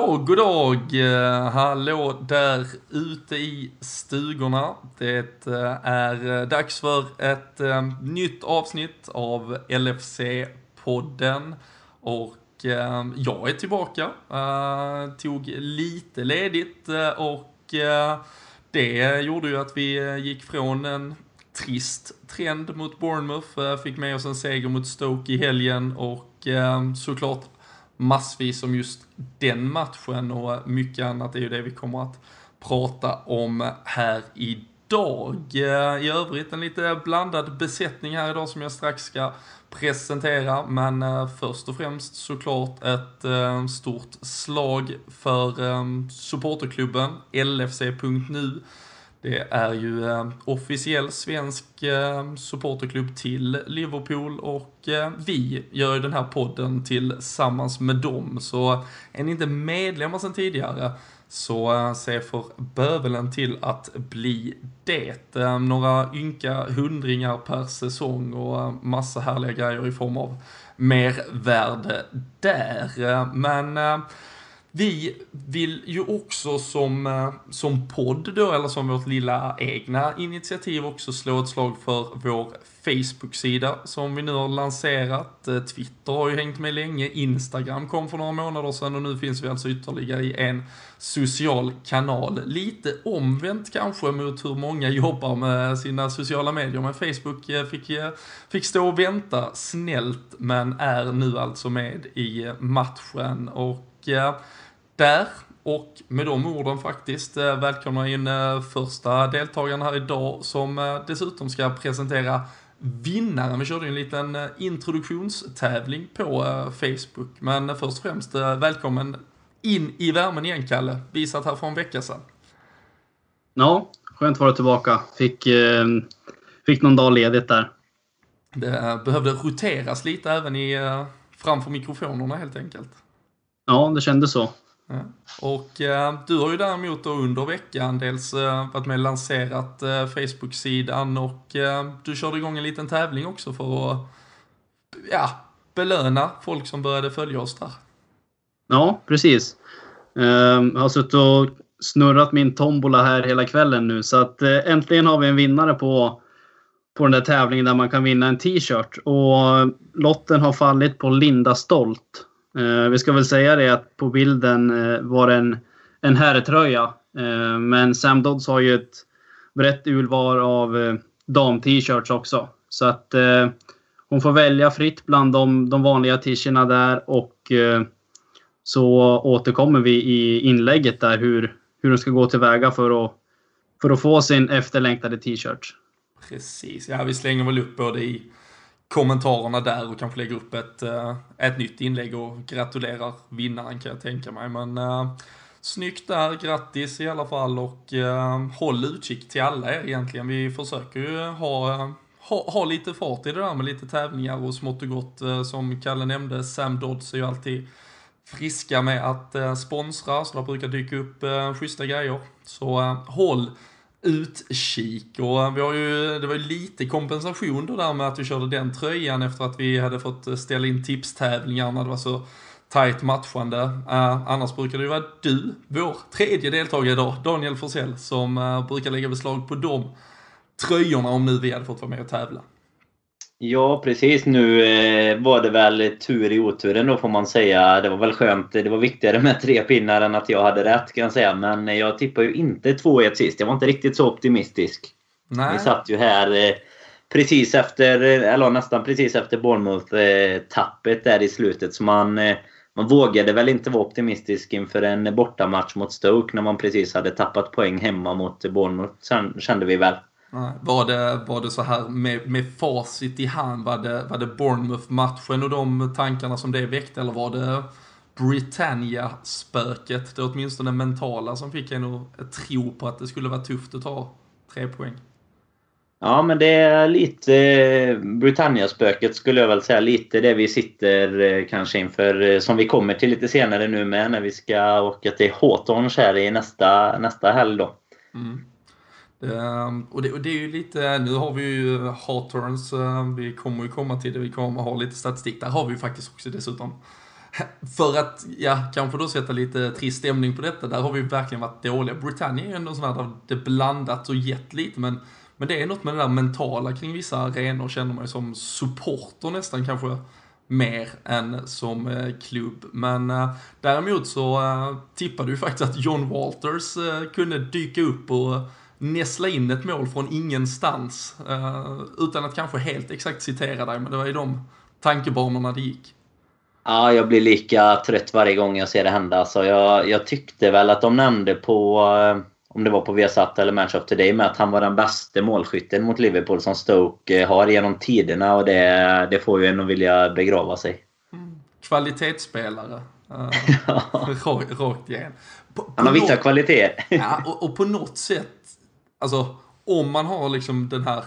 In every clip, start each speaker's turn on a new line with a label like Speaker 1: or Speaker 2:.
Speaker 1: Dag, god dag! Eh, hallå där ute i stugorna. Det eh, är eh, dags för ett nytt avsnitt av LFC-podden. Och jag är tillbaka. Tog lite ledigt och det gjorde ju att vi gick från en trist trend mot Bournemouth, fick med oss en seger mot Stoke i helgen och såklart massvis om just den matchen och mycket annat är ju det vi kommer att prata om här idag. Eh, I övrigt en lite blandad besättning här idag som jag strax ska presentera, men eh, först och främst såklart ett eh, stort slag för supporterklubben LFC.nu det är ju eh, officiell svensk eh, supporterklubb till Liverpool och eh, vi gör ju den här podden tillsammans med dem. Så är ni inte medlemmar sedan tidigare så eh, se för bövelen till att bli det. Eh, några ynka hundringar per säsong och eh, massa härliga grejer i form av mervärde där. Eh, men eh, vi vill ju också som, eh, som podd då, eller som vårt lilla egna initiativ också slå ett slag för vår Facebook-sida som vi nu har lanserat. Eh, Twitter har ju hängt med länge, Instagram kom för några månader sedan och nu finns vi alltså ytterligare i en social kanal. Lite omvänt kanske mot hur många jobbar med sina sociala medier, men Facebook eh, fick, fick stå och vänta snällt men är nu alltså med i matchen och där. Och med de orden faktiskt eh, välkomnar in eh, första deltagaren här idag som eh, dessutom ska presentera vinnaren. Vi körde en liten introduktionstävling på Facebook. Men först och främst välkommen in i värmen igen Kalle. Vi satt här för en vecka sedan.
Speaker 2: Ja, skönt att vara tillbaka. Fick, eh, fick någon dag ledigt där.
Speaker 1: Det behövde roteras lite även i, framför mikrofonerna helt enkelt.
Speaker 2: Ja, det kändes så.
Speaker 1: Och eh, du har ju däremot då under veckan dels eh, varit med och lanserat eh, Facebook-sidan och eh, du körde igång en liten tävling också för att ja, belöna folk som började följa oss där.
Speaker 2: Ja, precis. Ehm, jag har suttit och snurrat min tombola här hela kvällen nu så att eh, äntligen har vi en vinnare på på den där tävlingen där man kan vinna en t-shirt. Och lotten har fallit på Linda Stolt. Eh, vi ska väl säga det att på bilden eh, var det en, en herrtröja. Eh, men Sam Dodds har ju ett brett urval av dam-t-shirts också. Så att hon får välja fritt bland de, de vanliga t-shirtarna där och så återkommer vi i inlägget där hur, hur de ska gå tillväga för att, för att få sin efterlängtade t-shirt.
Speaker 1: Precis, ja vi slänger väl upp både i kommentarerna där och kanske lägger upp ett, eh, ett nytt inlägg och gratulerar vinnaren kan jag tänka mig. Men eh, snyggt där, grattis i alla fall och eh, håll utkik till alla er egentligen. Vi försöker ju ha, ha, ha lite fart i det där med lite tävlingar och smått och gott. Som Kalle nämnde, Sam Dodds är ju alltid friska med att sponsra, så det brukar dyka upp schyssta grejer. Så håll utkik och vi har ju, det var ju lite kompensation då där med att vi körde den tröjan efter att vi hade fått ställa in tipstävlingar när det var så tajt matchande. Uh, annars brukar det ju vara du, vår tredje deltagare idag, Daniel Forsell, som uh, brukar lägga beslag på de tröjorna om nu vi hade fått vara med och tävla.
Speaker 3: Ja, precis. Nu eh, var det väl tur i oturen då får man säga. Det var väl skönt. Det var viktigare med tre pinnar än att jag hade rätt kan jag säga. Men jag tippar ju inte 2-1 sist. Jag var inte riktigt så optimistisk. Nej. Vi satt ju här eh, precis efter, eller nästan precis efter Bournemouth-tappet där i slutet. Så man, eh, man vågade väl inte vara optimistisk inför en bortamatch mot Stoke när man precis hade tappat poäng hemma mot Bournemouth. Kände vi väl.
Speaker 1: Var det, var det så här med, med facit i hand, var det, var det Bournemouth-matchen och de tankarna som det väckte eller var det Britannia-spöket, det åtminstone mentala som fick en att tro på att det skulle vara tufft att ta tre poäng?
Speaker 3: Ja, men det är lite Britannia-spöket skulle jag väl säga. Lite det vi sitter eh, kanske inför, eh, som vi kommer till lite senare nu med när vi ska åka till Hawthorns här i nästa, nästa helg då. Mm.
Speaker 1: Um, och, det, och, det, är ju lite, nu har vi ju Hawthorns, uh, ehm, vi kommer ju komma till det, vi kommer ha lite statistik. Där har vi ju faktiskt också dessutom för att, ja, kanske då sätta lite trist stämning på detta, där har vi verkligen varit dåliga. Britannia är ju ändå sån här där det blandats och gett lite, men, men det är något med det där mentala kring vissa arenor känner man ju som supporter nästan kanske mer än som eh, klubb. Men eh, däremot så eh, tippade ju faktiskt att John Walters eh, kunde dyka upp och näsla in ett mål från ingenstans. Eh, utan att kanske helt exakt citera dig, men det var i de tankebanorna det gick.
Speaker 3: Ja, jag blir lika trött varje gång jag ser det hända. Så jag, jag tyckte väl att de nämnde på, eh, om det var på Viasat eller Match of Today, med att han var den bästa målskytten mot Liverpool som Stoke eh, har genom tiderna. Och det, det får ju en att vilja begrava sig.
Speaker 1: Mm. Kvalitetsspelare. Rakt igen.
Speaker 3: På, på han har vissa kvaliteter.
Speaker 1: ja, och, och på något sätt, alltså om man har liksom den här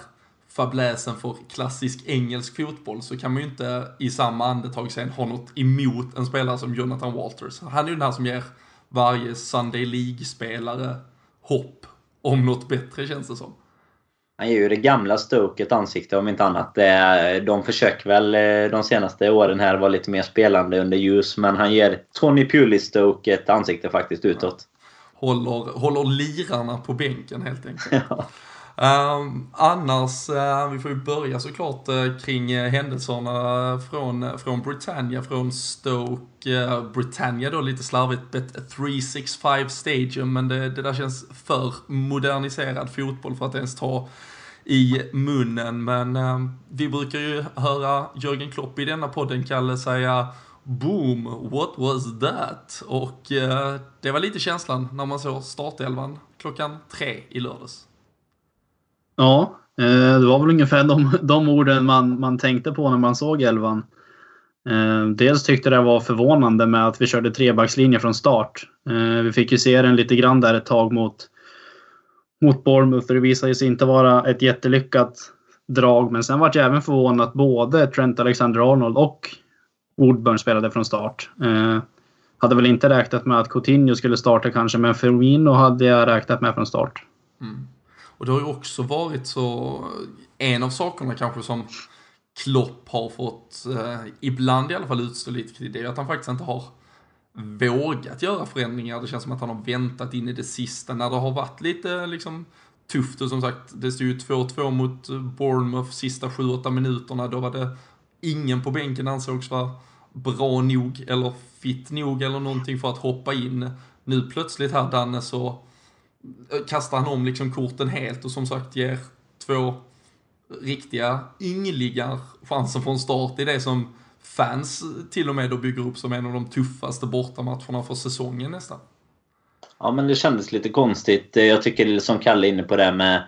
Speaker 1: fabläsen för klassisk engelsk fotboll så kan man ju inte i samma andetag sen ha något emot en spelare som Jonathan Walters. Han är ju den här som ger varje Sunday League-spelare hopp om något bättre känns det som.
Speaker 3: Han ger ju det gamla Stoke ett ansikte om inte annat. De försöker väl eh, de senaste åren här vara lite mer spelande under ljus, men han ger Tony Pulis Stoke ett ansikte faktiskt utåt.
Speaker 1: Håller, håller lirarna på bänken helt enkelt. Ja. Um, annars, uh, vi får ju börja såklart uh, kring uh, händelserna från, från Britannia, från Stoke. Britannia då lite slarvigt bet 365 Stadium, men det, det där känns för moderniserad fotboll för att ens ta i munnen. Men vi brukar ju höra Jörgen Klopp i denna podden, Kalle, säga Boom, what was that? Och eh, det var lite känslan när man såg startelvan klockan tre i lördags.
Speaker 2: Ja, eh, det var väl ungefär de, de orden man, man tänkte på när man såg elvan. Eh, dels tyckte det var förvånande med att vi körde trebackslinje från start. Eh, vi fick ju se den lite grann där ett tag mot, mot Bournemouth för det visade sig inte vara ett jättelyckat drag. Men sen var jag även förvånad att både Trent Alexander-Arnold och Woodburn spelade från start. Eh, hade väl inte räknat med att Coutinho skulle starta kanske, men Firmino hade jag räknat med från start. Mm.
Speaker 1: Och det har ju också varit så, en av sakerna kanske som Klopp har fått, eh, ibland i alla fall utstå lite kritik, det är att han faktiskt inte har vågat göra förändringar. Det känns som att han har väntat in i det sista när det har varit lite liksom tufft och som sagt, det stod ju 2-2 mot Bournemouth sista 7-8 minuterna. Då var det ingen på bänken ansågs vara bra nog eller fit nog eller någonting för att hoppa in. Nu plötsligt här Danne så eh, kastar han om liksom korten helt och som sagt ger två riktiga ynglingar chansen från start i det som fans till och med då bygger upp som en av de tuffaste bortamatcherna för säsongen nästan.
Speaker 3: Ja, men det kändes lite konstigt. Jag tycker som Kalle är inne på det med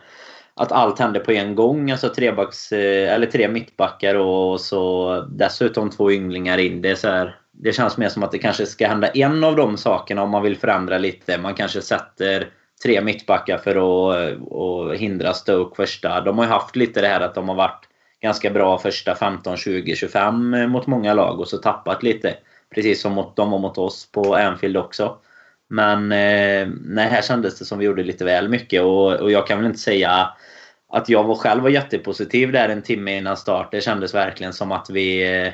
Speaker 3: att allt hände på en gång. Alltså trebacks, eh, eller tre mittbackar och så dessutom två ynglingar in. Det, är så här, det känns mer som att det kanske ska hända en av de sakerna om man vill förändra lite. Man kanske sätter tre mittbackar för att, och hindra Stoke första. De har ju haft lite det här att de har varit ganska bra första 15, 20, 25 mot många lag och så tappat lite. Precis som mot dem och mot oss på Anfield också. Men eh, nej, här kändes det som vi gjorde lite väl mycket och, och jag kan väl inte säga att jag var själv var jättepositiv där en timme innan start. Det kändes verkligen som att vi... Eh,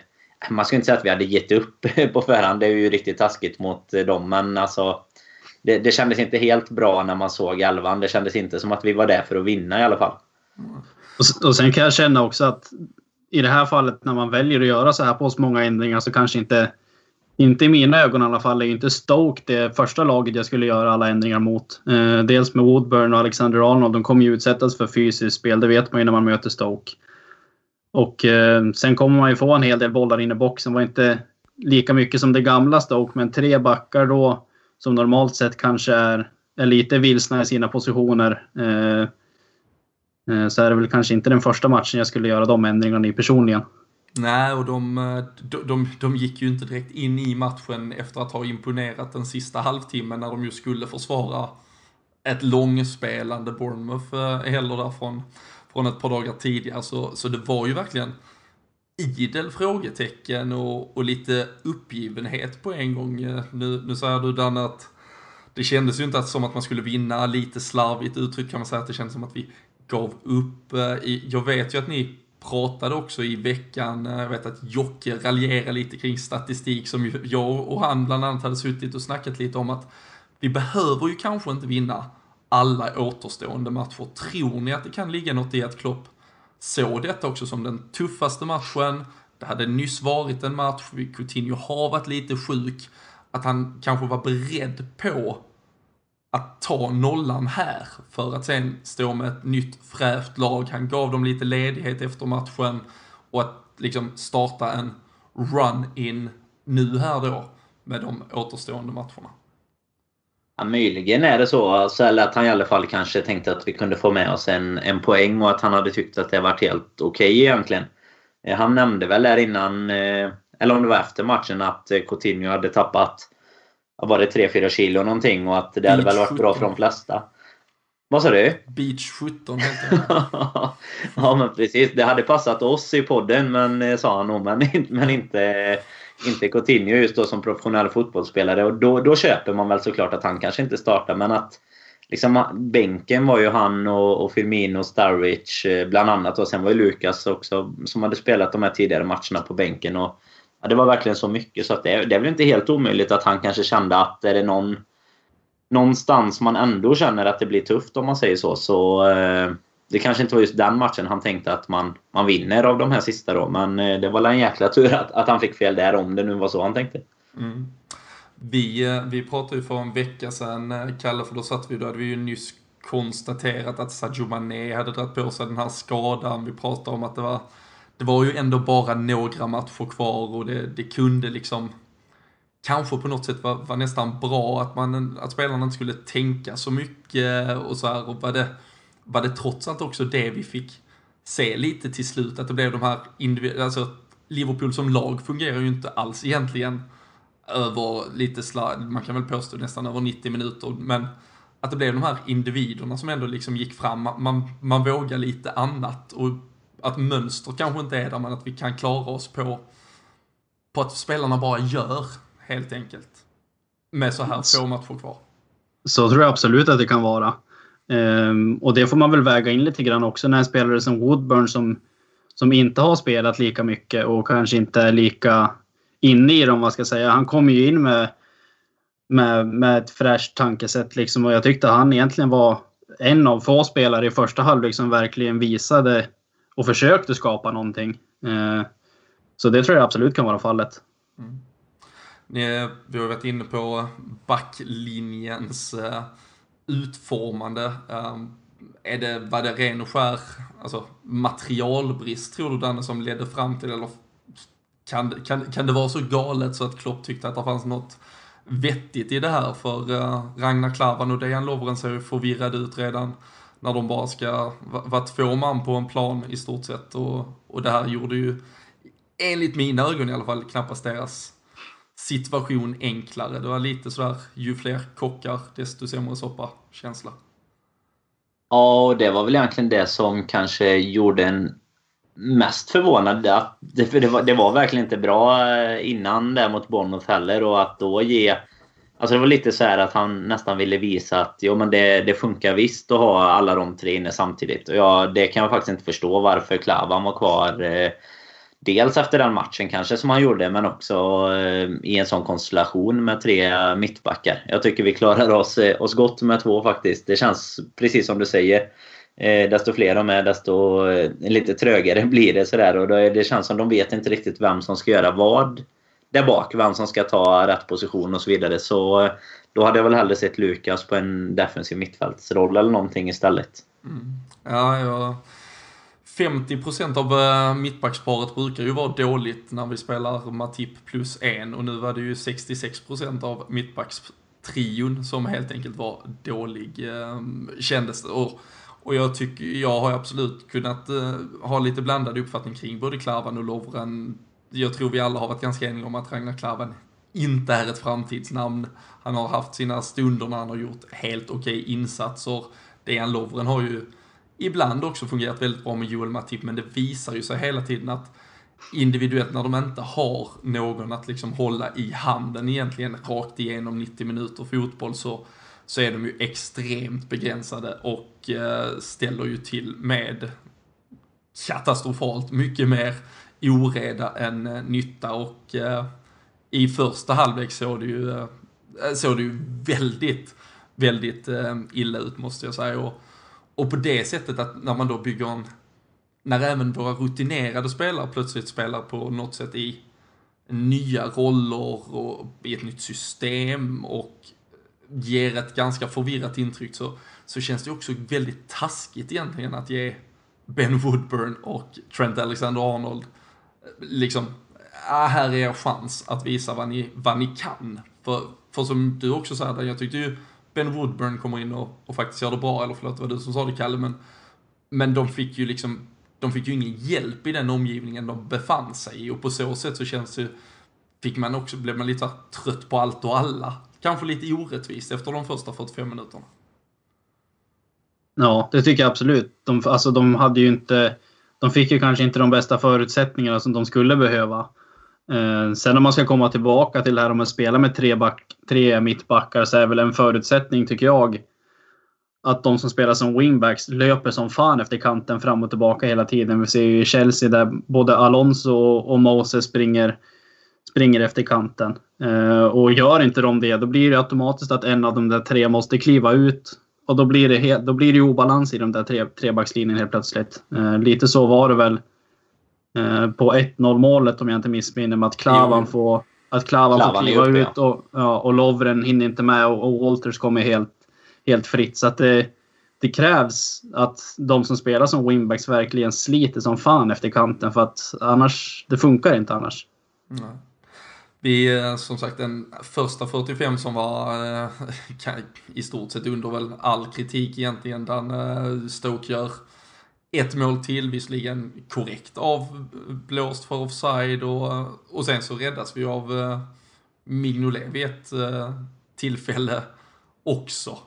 Speaker 3: man ska inte säga att vi hade gett upp på förhand. Det är ju riktigt taskigt mot eh, dem. Men alltså det, det kändes inte helt bra när man såg elvan. Det kändes inte som att vi var där för att vinna i alla fall.
Speaker 2: Och, och sen kan jag känna också att i det här fallet när man väljer att göra så här på så många ändringar så kanske inte inte i mina ögon i alla fall är inte Stoke det första laget jag skulle göra alla ändringar mot. Eh, dels med Woodburn och Alexander Arnold. De kommer ju utsättas för fysiskt spel. Det vet man ju när man möter Stoke. Och eh, sen kommer man ju få en hel del bollar in i boxen. Det var inte lika mycket som det gamla Stoke, men tre backar då som normalt sett kanske är, är lite vilsna i sina positioner. Eh, eh, så är det väl kanske inte den första matchen jag skulle göra de ändringarna i personligen.
Speaker 1: Nej, och de, eh, de, de, de gick ju inte direkt in i matchen efter att ha imponerat den sista halvtimmen när de ju skulle försvara ett långspelande Bournemouth eh, heller där från, från ett par dagar tidigare. Så, så det var ju verkligen idel frågetecken och, och lite uppgivenhet på en gång. Eh, nu, nu säger du Dan att det kändes ju inte som att man skulle vinna, lite slarvigt uttryckt kan man säga att det kändes som att vi gav upp. Jag vet ju att ni pratade också i veckan, eh, jag vet att Jocke raljerade lite kring statistik som jag och han bland annat hade suttit och snackat lite om att vi behöver ju kanske inte vinna alla återstående matcher. Tror ni att det kan ligga något i att Klopp såg detta också som den tuffaste matchen? Det hade nyss varit en match, Coutinho har varit lite sjuk, att han kanske var beredd på att ta nollan här för att sen stå med ett nytt fräscht lag. Han gav dem lite ledighet efter matchen och att liksom starta en run-in nu här då med de återstående matcherna.
Speaker 3: Ja, möjligen är det så. Alltså, eller att han i alla fall kanske tänkte att vi kunde få med oss en, en poäng och att han hade tyckt att det varit helt okej okay egentligen. Eh, han nämnde väl där innan, eh, eller om det var efter matchen, att eh, Coutinho hade tappat var det 3-4 kilo någonting och att det Beach hade väl varit 17. bra för de flesta. Vad sa du?
Speaker 1: Beach 17 heter det.
Speaker 3: ja men precis. Det hade passat oss i podden men, eh, sa han nog. Men, men inte, inte Coutinho just då som professionell fotbollsspelare. Och då, då köper man väl såklart att han kanske inte startar. Men att liksom, bänken var ju han och, och Firmino, Starwich eh, bland annat. Och sen var ju Lukas också som hade spelat de här tidigare matcherna på bänken. Och, ja, det var verkligen så mycket så att det, det är väl inte helt omöjligt att han kanske kände att är det någon någonstans man ändå känner att det blir tufft om man säger så. Så eh, det kanske inte var just den matchen han tänkte att man, man vinner av de här sista då. Men eh, det var en jäkla tur att, att han fick fel där om det nu var så han tänkte.
Speaker 1: Mm. Vi, eh, vi pratade ju för en vecka sedan, eh, Kalle, för då satt vi, då hade vi ju nyss konstaterat att Sadio Mané hade dragit på sig den här skadan. Vi pratade om att det var det var ju ändå bara några matcher kvar och det, det kunde liksom kanske på något sätt var, var nästan bra att, man, att spelarna inte skulle tänka så mycket och så här. Och var det, var det trots allt också det vi fick se lite till slut, att det blev de här individuella, alltså Liverpool som lag fungerar ju inte alls egentligen över lite slag, man kan väl påstå nästan över 90 minuter, men att det blev de här individerna som ändå liksom gick fram, man, man vågar lite annat och att mönstret kanske inte är där, men att vi kan klara oss på, på att spelarna bara gör, helt enkelt. Med så här få matcher kvar.
Speaker 2: Så tror jag absolut att det kan vara. Um, och det får man väl väga in lite grann också när en spelare som Woodburn som, som inte har spelat lika mycket och kanske inte är lika inne i dem, vad ska jag säga. Han kommer ju in med, med, med ett fräscht tankesätt liksom och jag tyckte han egentligen var en av få spelare i första halvlek som verkligen visade och försökte skapa någonting. Eh, så det tror jag absolut kan vara fallet. Mm.
Speaker 1: Eh, vi har varit inne på backlinjens eh, utformande. Är det, var det ren och skär alltså, materialbrist, tror du Danne, som ledde fram till, eller kan, kan, kan det vara så galet så att Klopp tyckte att det fanns något vettigt i det här? För Ragnar Klavan och Dejan Lovren ser ju förvirrade ut redan när de bara ska vara två man på en plan i stort sett. Och, och det här gjorde ju, enligt mina ögon i alla fall, knappast deras situation enklare. Det var lite sådär, ju fler kockar, desto sämre soppa, känsla.
Speaker 3: Ja, och det var väl egentligen det som kanske gjorde en mest förvånad. Att det, det, var, det var verkligen inte bra eh, innan där mot Bournemouth heller och att då ge Alltså det var lite så att han nästan ville visa att jo, men det, det funkar visst att ha alla de tre inne samtidigt. Och ja, det kan jag faktiskt inte förstå varför Klavan var kvar. Eh, dels efter den matchen kanske som han gjorde, men också eh, i en sån konstellation med tre mittbackar. Jag tycker vi klarar oss, eh, oss gott med två faktiskt. Det känns precis som du säger. Eh, desto fler de är, desto eh, lite trögare blir det. Sådär. Och det, det känns som de vet inte riktigt vem som ska göra vad där bak, vem som ska ta rätt position och så vidare. Så eh, då hade jag väl hellre sett Lukas på en defensiv mittfältsroll eller någonting istället.
Speaker 1: Mm. Ja, ja. 50% av eh, mittbacksparet brukar ju vara dåligt när vi spelar Matip plus en och nu var det ju 66% av mittbackstrion som helt enkelt var dålig, eh, kändes det. Och, och jag tycker, jag har absolut kunnat ha lite blandad uppfattning kring både Klavan och Lovren jag tror vi alla har varit ganska eniga om att Ragnar Klavan inte är ett framtidsnamn. Han har haft sina stunder när han har gjort helt okej okay insatser. Dejan Lovren har ju ibland också fungerat väldigt bra med Joel Matip, men det visar ju sig hela tiden att individuellt när de inte har någon att liksom hålla i handen egentligen rakt igenom 90 minuter fotboll så, så är de ju extremt begränsade och eh, ställer ju till med katastrofalt mycket mer oreda än eh, nytta och eh, i första halvlek såg det ju, eh, eh, såg det ju väldigt, väldigt eh, illa ut måste jag säga. Och, och på det sättet att när man då bygger en, när även våra rutinerade spelare plötsligt spelar på något sätt i nya roller och i ett nytt system och ger ett ganska förvirrat intryck så, så känns det också väldigt taskigt egentligen att ge Ben Woodburn och Trent Alexander-Arnold liksom, ah, här är er chans att visa vad ni, vad ni kan. För, för som du också säger, jag tyckte ju Ben Woodburn kommer in och, och faktiskt gör det bra, eller förlåt, det var du som sa det Kalle, men, men de fick ju liksom, de fick ju ingen hjälp i den omgivningen de befann sig i och på så sätt så känns det fick man också, blev man lite trött på allt och alla. Kanske lite orättvist efter de första 45 minuterna.
Speaker 2: Ja, det tycker jag absolut. De, alltså, de hade ju inte... De fick ju kanske inte de bästa förutsättningarna som de skulle behöva. Eh, sen om man ska komma tillbaka till det här om att spela med tre, back, tre mittbackar så är väl en förutsättning, tycker jag, att de som spelar som wingbacks löper som fan efter kanten fram och tillbaka hela tiden. Vi ser ju i Chelsea där både Alonso och Moses springer, springer efter kanten. Eh, och gör inte de det, då blir det automatiskt att en av de där tre måste kliva ut och då blir det, helt, då blir det obalans i de där tre, trebackslinjen helt plötsligt. Eh, lite så var det väl eh, på 1-0 målet om jag inte missminner mig. Att Klavan får, att Klavan, Klavan får kliva ut och, ja, och Lovren hinner inte med och, och Walters kommer helt, helt fritt. Så att det, det krävs att de som spelar som wingbacks verkligen sliter som fan efter kanten för att annars, det funkar inte annars. Mm.
Speaker 1: Vi, eh, som sagt, den första 45 som var eh, i stort sett under väl all kritik egentligen, där eh, Stoke gör ett mål till, visserligen korrekt avblåst eh, för offside och, eh, och sen så räddas vi av Mignolet vid ett tillfälle också.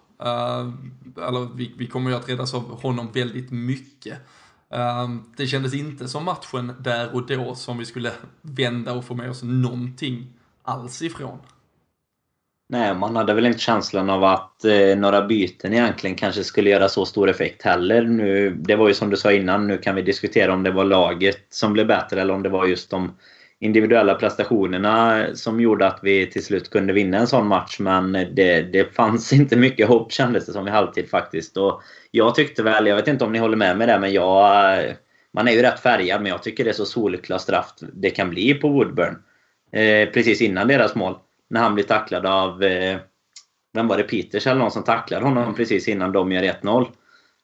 Speaker 1: Eller vi, vi kommer ju att räddas av honom väldigt mycket. Ehm, det kändes inte som matchen där och då som vi skulle vända och få med oss någonting alls ifrån.
Speaker 3: Nej, man hade väl inte känslan av att eh, några byten egentligen kanske skulle göra så stor effekt heller. Nu, det var ju som du sa innan, nu kan vi diskutera om det var laget som blev bättre eller om det var just de individuella prestationerna som gjorde att vi till slut kunde vinna en sån match. Men det, det fanns inte mycket hopp kändes det som i halvtid faktiskt. Och jag tyckte väl, jag vet inte om ni håller med mig där, men jag... Man är ju rätt färgad, men jag tycker det är så solklar straff det kan bli på Woodburn. Eh, precis innan deras mål. När han blir tacklad av... Eh, vem var det? Peters eller någon som tacklade honom precis innan de gör 1-0.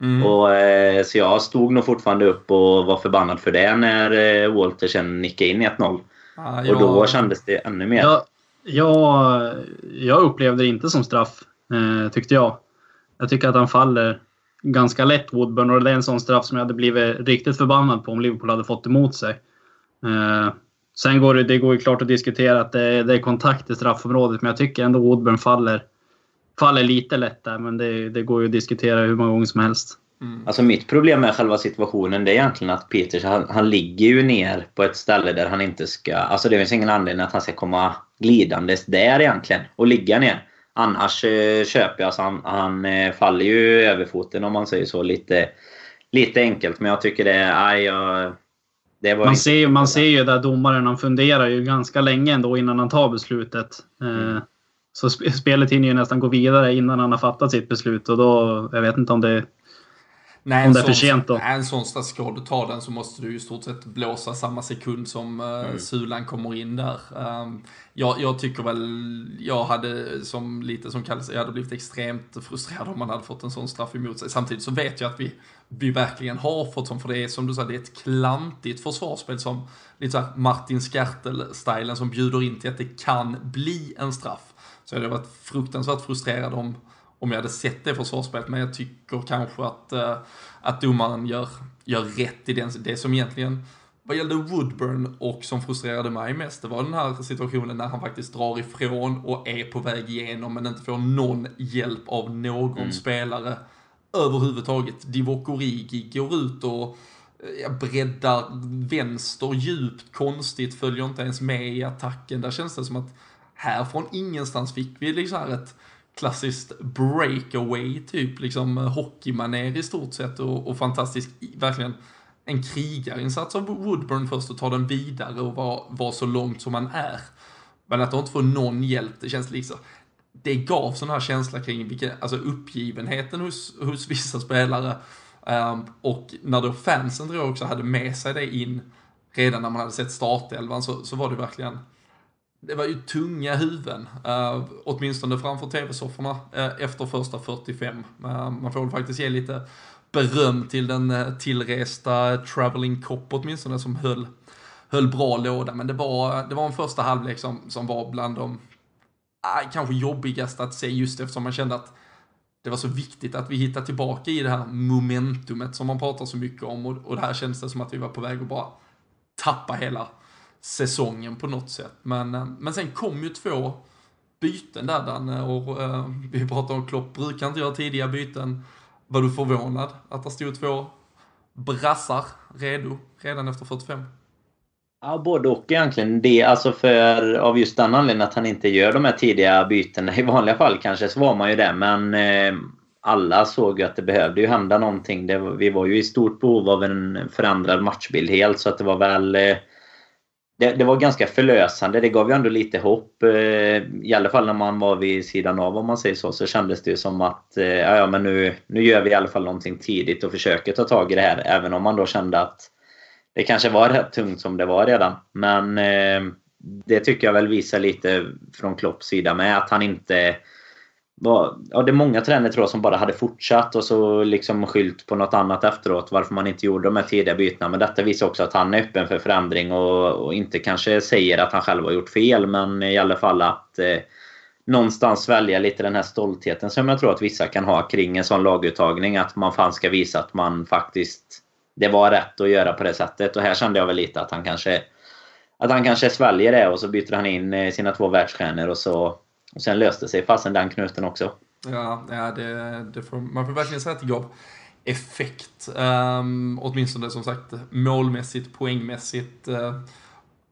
Speaker 3: Mm. Och, eh, så jag stod nog fortfarande upp och var förbannad för det när eh, Walter sen nickade in 1-0. Ah, och då kändes det ännu mer.
Speaker 2: Ja, jag, jag upplevde det inte som straff, eh, tyckte jag. Jag tycker att han faller ganska lätt, Woodburn. Och det är en sån straff som jag hade blivit riktigt förbannad på om Liverpool hade fått emot sig. Eh, sen går det, det går ju klart att diskutera att det, det är kontakt i straffområdet, men jag tycker ändå Woodburn faller faller lite lätt där, men det, det går ju att diskutera hur många gånger som helst.
Speaker 3: Mm. Alltså mitt problem med själva situationen det är egentligen att Peters han, han ligger ju ner på ett ställe där han inte ska... Alltså det finns ingen anledning att han ska komma glidandes där egentligen och ligga ner. Annars eh, köper jag, alltså han, han eh, faller ju över foten om man säger så lite, lite enkelt. Men jag tycker det är... Aj, jag,
Speaker 2: det man, ser, man ser ju där domaren, han funderar ju ganska länge ändå innan han tar beslutet. Eh, mm. Så spelet hinner ju nästan gå vidare innan han har fattat sitt beslut och då, jag vet inte om det,
Speaker 1: Nej, om det är för sent då. Nej, en sån ska du ta den så måste du i stort sett blåsa samma sekund som uh, mm. Sulan kommer in där. Um, jag, jag, tycker väl, jag hade som lite som kallas, jag hade blivit extremt frustrerad om man hade fått en sån straff emot sig. Samtidigt så vet jag att vi, vi verkligen har fått som, för det är som du sa, det är ett klantigt försvarsspel som lite såhär Martin Skertel-stilen som bjuder in till att det kan bli en straff. Så jag hade varit fruktansvärt frustrerad om, om jag hade sett det försvarsspelet, men jag tycker kanske att, uh, att domaren gör, gör rätt i den, det som egentligen vad gällde Woodburn och som frustrerade mig mest, det var den här situationen när han faktiskt drar ifrån och är på väg igenom men inte får någon hjälp av någon mm. spelare överhuvudtaget. Divock Origi går ut och ja, breddar vänster djupt, konstigt, följer inte ens med i attacken. Där känns det som att här från ingenstans fick vi liksom här ett klassiskt breakaway, typ liksom eh, hockeymanér i stort sett och, och fantastisk, verkligen en krigarinsats av Woodburn först och ta den vidare och vara var så långt som man är. Men att de inte får någon hjälp, det känns liksom, det gav sån här känsla kring vilken, alltså uppgivenheten hos, hos vissa spelare. Um, och när då fansen tror jag också hade med sig det in redan när man hade sett startelvan så, så var det verkligen det var ju tunga huvuden, uh, åtminstone framför tv-sofforna uh, efter första 45. Uh, eh, man får väl faktiskt ge lite beröm till den uh, tillresta traveling cop åtminstone som höll, höll bra låda. Men det var, det var en första halvlek som, som var bland de uh, kanske jobbigaste att se just eftersom man kände att det var så viktigt att vi hittade tillbaka i det här momentumet som man pratar så mycket om och, och det här kändes det som att vi var på väg att bara tappa hela säsongen på något sätt. Men, eh, men sen kom ju två byten där Danne och eh, vi pratade om Klopp brukar inte göra tidiga byten. Var du förvånad att det stod två brassar redo redan efter 45?
Speaker 3: Ja, både och egentligen. Det, alltså för, av just den anledningen att han inte gör de här tidiga bytena. I vanliga fall kanske så var man ju det, men eh, alla såg ju att det behövde ju hända någonting. Det, vi var ju i stort behov av en förändrad matchbild helt, så att det var väl... Eh, det, det, var ganska förlösande. Det gav ju ändå lite hopp. Eh, I alla fall när man var vid sidan av om man säger så. Så kändes det ju som att eh, ja, ja, men nu, nu gör vi i alla fall någonting tidigt och försöker ta tag i det här. Även om man då kände att det kanske var rätt tungt som det var redan. Men eh, det tycker jag väl visar lite från Klopps sida med att han inte var, ja, det är många tränare tror jag som bara hade fortsatt och så liksom skylt på något annat efteråt varför man inte gjorde de här tidiga bytena. Men detta visar också att han är öppen för förändring och, och inte kanske säger att han själv har gjort fel men i alla fall att eh, någonstans välja lite den här stoltheten som jag tror att vissa kan ha kring en sån laguttagning. Att man fan ska visa att man faktiskt det var rätt att göra på det sättet. Och här kände jag väl lite att han kanske att han kanske sväljer det och så byter han in eh, sina två världsstjärnor och så och sen löste sig fasen den knuten också.
Speaker 1: Ja, ja det, det får, man får verkligen säga att det gav effekt. Um, åtminstone som sagt målmässigt, poängmässigt. Uh,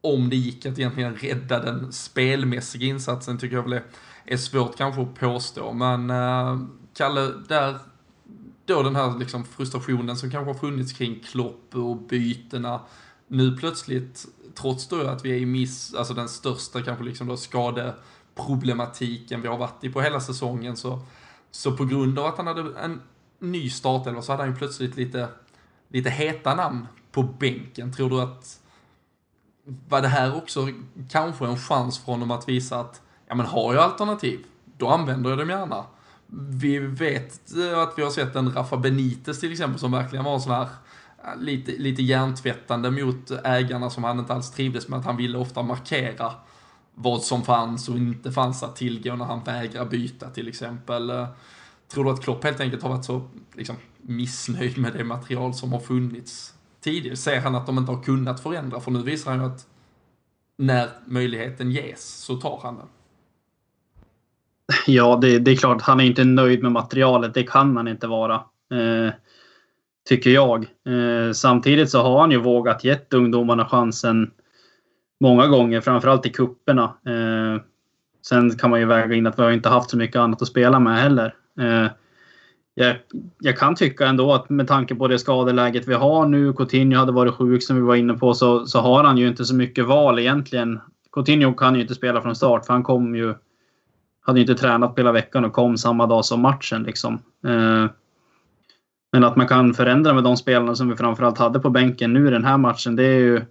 Speaker 1: om det gick att egentligen rädda den spelmässiga insatsen tycker jag väl är, är svårt kanske att påstå. Men uh, Kalle, där då den här liksom frustrationen som kanske har funnits kring Klopp och bytena. Nu plötsligt, trots då att vi är i miss, alltså den största kanske liksom då problematiken vi har varit i på hela säsongen så, så på grund av att han hade en ny startelva så hade han ju plötsligt lite, lite heta namn på bänken. Tror du att var det här också kanske en chans för honom att visa att ja men har jag alternativ, då använder jag dem gärna vi vet eh, att vi har sett en Rafa Benitez till exempel som verkligen var en sån här eh, lite, lite hjärntvättande mot ägarna som han inte alls trivdes med. Att han ville ofta markera vad som fanns och inte fanns att tillgå när han vägrar byta till exempel. Eh, tror du att Klopp helt enkelt har varit så liksom, missnöjd med det material som har funnits tidigare? Ser han att de inte har kunnat förändra? För nu visar han ju att när möjligheten ges så tar han den.
Speaker 2: Ja, det, det, är klart. Han är inte nöjd med materialet. Det kan han inte vara. Eh, tycker jag. Eh, samtidigt så har han ju vågat gett ungdomarna chansen många gånger, framförallt i kupperna. Eh, sen kan man ju väga in att vi har inte haft så mycket annat att spela med heller. Eh, jag, jag, kan tycka ändå att med tanke på det skadeläget vi har nu, Coutinho hade varit sjuk som vi var inne på, så, så har han ju inte så mycket val egentligen. Coutinho kan ju inte spela från start för han kom ju hade inte tränat på hela veckan och kom samma dag som matchen. Liksom. Eh, men att man kan förändra med de spelarna som vi framförallt hade på bänken nu i den här matchen, det är ju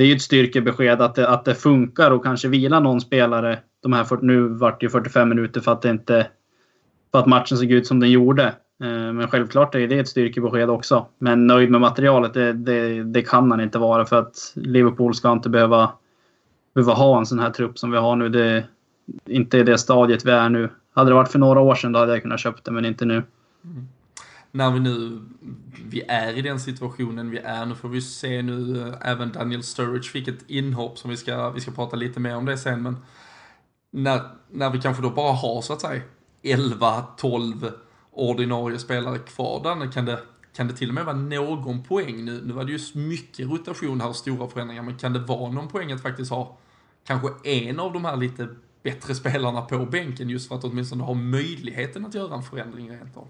Speaker 2: det är ju ett styrkebesked att det, att det funkar och kanske vila någon spelare. De här, nu vart det ju 45 minuter för att, det inte, för att matchen såg ut som den gjorde. Eh, men självklart är det ett styrkebesked också. Men nöjd med materialet, det, det, det kan han inte vara för att Liverpool ska inte behöva, behöva ha en sån här trupp som vi har nu. Det, inte i det stadiet vi är nu. Hade det varit för några år sedan då hade jag kunnat köpa det, men inte nu. Mm.
Speaker 1: När vi nu, vi är i den situationen vi är, nu får vi se nu, eh, även Daniel Sturridge fick ett inhopp som vi ska, vi ska prata lite mer om det sen, men när, när vi kanske då bara har så att säga 11-12 ordinarie spelare kvar där, kan det, kan det till och med vara någon poäng nu? Nu var det ju mycket rotation här och stora förändringar, men kan det vara någon poäng att faktiskt ha kanske en av de här lite bättre spelarna på bänken just för att åtminstone ha möjligheten att göra en förändring rent av.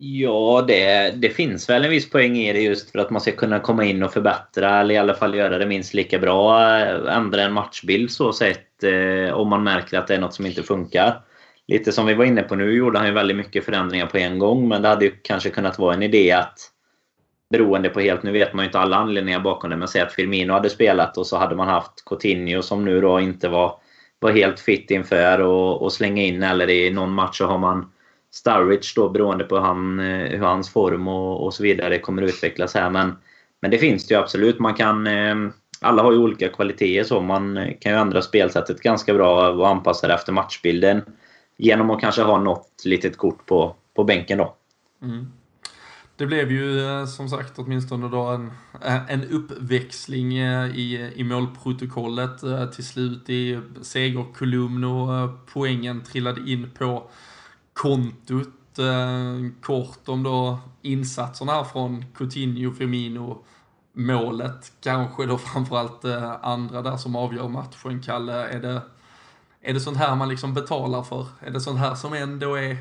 Speaker 3: Ja, det, det finns väl en viss poäng i det just för att man ska kunna komma in och förbättra eller i alla fall göra det minst lika bra. Eh, ändra en matchbild så sett eh, om man märker att det är något som inte funkar. Lite som vi var inne på nu gjorde han ju väldigt mycket förändringar på en gång men det hade ju kanske kunnat vara en idé att beroende på helt, nu vet man ju inte alla anledningar bakom det, men säg att Firmino hade spelat och så hade man haft Coutinho som nu då inte var, var helt fit inför och, och slänga in eller i någon match så har man Sturridge då beroende på han, eh, hur hans form och, och så vidare kommer utvecklas här. Men, men det finns det ju absolut. Man kan, eh, alla har ju olika kvaliteter så man eh, kan ju ändra spelsättet ganska bra och anpassa det efter matchbilden. Genom att kanske ha något litet kort på, på bänken då. Mm.
Speaker 1: Det blev ju som sagt åtminstone då en, en uppväxling i, i målprotokollet till slut i segerkolumn och poängen trillade in på kontot. Eh, kort om då insatserna här från Coutinho, Firmino, målet kanske då framförallt eh, andra där som avgör matchen. Kalle, är det, är det sånt här man liksom betalar för? Är det sånt här som ändå är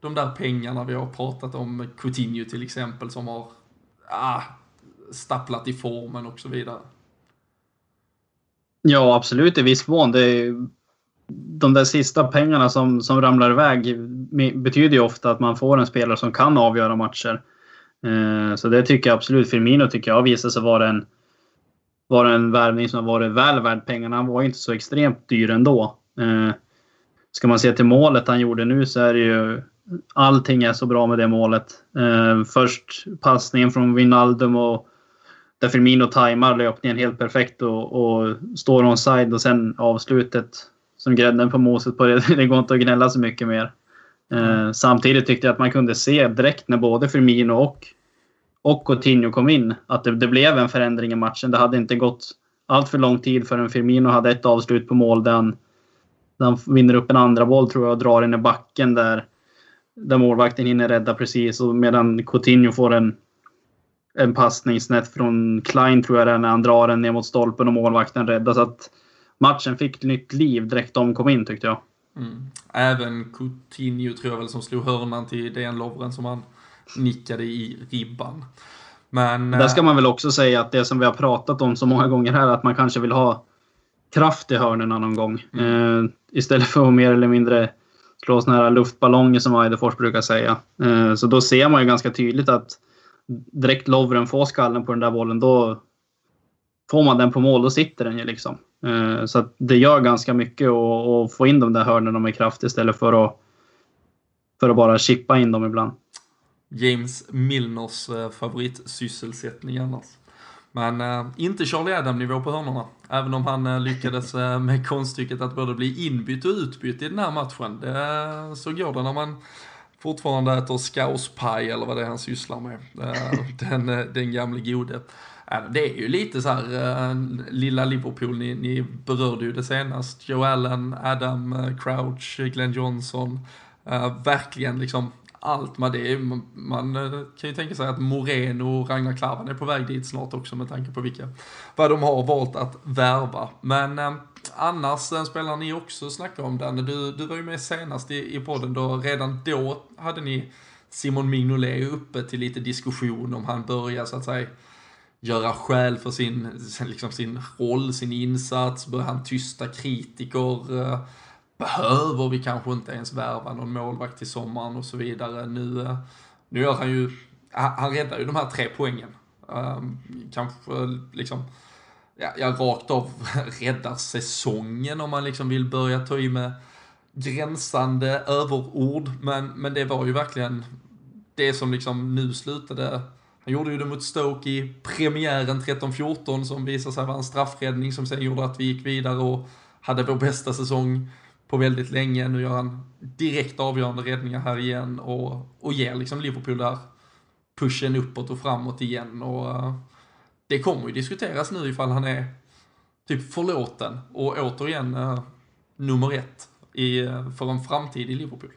Speaker 1: de där pengarna vi har pratat om, Coutinho till exempel, som har ah, stapplat i formen och så vidare?
Speaker 2: Ja, absolut i viss mån. Det är de där sista pengarna som, som ramlar iväg betyder ju ofta att man får en spelare som kan avgöra matcher. Eh, så det tycker jag absolut. Firmino tycker jag har visat sig vara en, vara en värvning som har varit väl värd pengarna. Han var ju inte så extremt dyr ändå. Eh, ska man se till målet han gjorde nu så är det ju allting är så bra med det målet. Eh, först passningen från Wijnaldum och där Firmino tajmar löpningen helt perfekt och, och står onside och sen avslutet som grädden på moset på det. Det går inte att gnälla så mycket mer. Eh, samtidigt tyckte jag att man kunde se direkt när både Firmino och, och Coutinho kom in att det, det, blev en förändring i matchen. Det hade inte gått allt för lång tid förrän Firmino hade ett avslut på mål där han, där han vinner upp en andra boll tror jag och drar in i backen där, där målvakten hinner rädda precis och medan Coutinho får en, en passning snett från Klein tror jag det är när han drar den ner mot stolpen och målvakten räddar. Så att matchen fick nytt liv direkt de kom in tyckte jag.
Speaker 1: Mm. Även Coutinho tror jag väl som slog hörnan till DN Lovren som han nickade i ribban. Men,
Speaker 2: Där ska man väl också säga att det som vi har pratat om så många gånger här, att man kanske vill ha kraft i hörnorna någon gång. Mm. Eh, istället för att mer eller mindre slå såna här luftballonger som Eidefors brukar säga. Eh, så då ser man ju ganska tydligt att direkt Lovren får skallen på den där bollen, då får man den på mål, då sitter den ju liksom. Eh, så det gör ganska mycket att få in de där hörnorna med kraft istället för att, för att bara chippa in dem ibland.
Speaker 1: James Milners eh, favoritsysselsättning annars. Men äh, inte Charlie Adam-nivå på hörnorna. Även om han äh, lyckades äh, med konststycket att både bli inbytt och utbytt i den här matchen. Det, så går det när man fortfarande äter skauspaj eller vad det är han sysslar med. den, den gamle gode. Det är ju lite så här, eh, lilla Liverpool, ni, ni berörde ju det senast. Joe Allen, Adam eh, Crouch, Glenn Johnson. Eh, verkligen liksom allt med det. Man, man kan ju tänka sig att Moreno och Ragnar Klavan är på väg dit snart också med tanke på vilka, vad de har valt att värva. Men äh, annars, den spelare ni också snackar om Danne, du, du var ju med senast i, i podden då, redan då hade ni Simon Mignolet uppe till lite diskussion om han börjar så att säga göra skäl för sin, liksom sin roll, sin insats, börjar han tysta kritiker, eh, behöver vi kanske inte ens värva någon målvakt till sommaren och så vidare. Nu, eh, nu gör han ju, han räddar ju de här tre poängen. Ehm, kanske liksom, ja, ja, rakt av räddar säsongen om man liksom vill börja ta i med gränsande överord. Men, men det var ju verkligen det som liksom nu slutade han gjorde ju det mot Stoke i premiären 13-14 som visade sig vara en straffräddning som sen gjorde att vi gick vidare och hade vår bästa säsong på väldigt länge. Nu gör han direkt avgörande räddningar här igen och, och ger liksom Liverpool där pushen uppåt och framåt igen. Och uh, det kommer ju diskuteras nu ifall han är typ förlåten och återigen uh, nummer ett i, eh, för en framtid i Liverpool.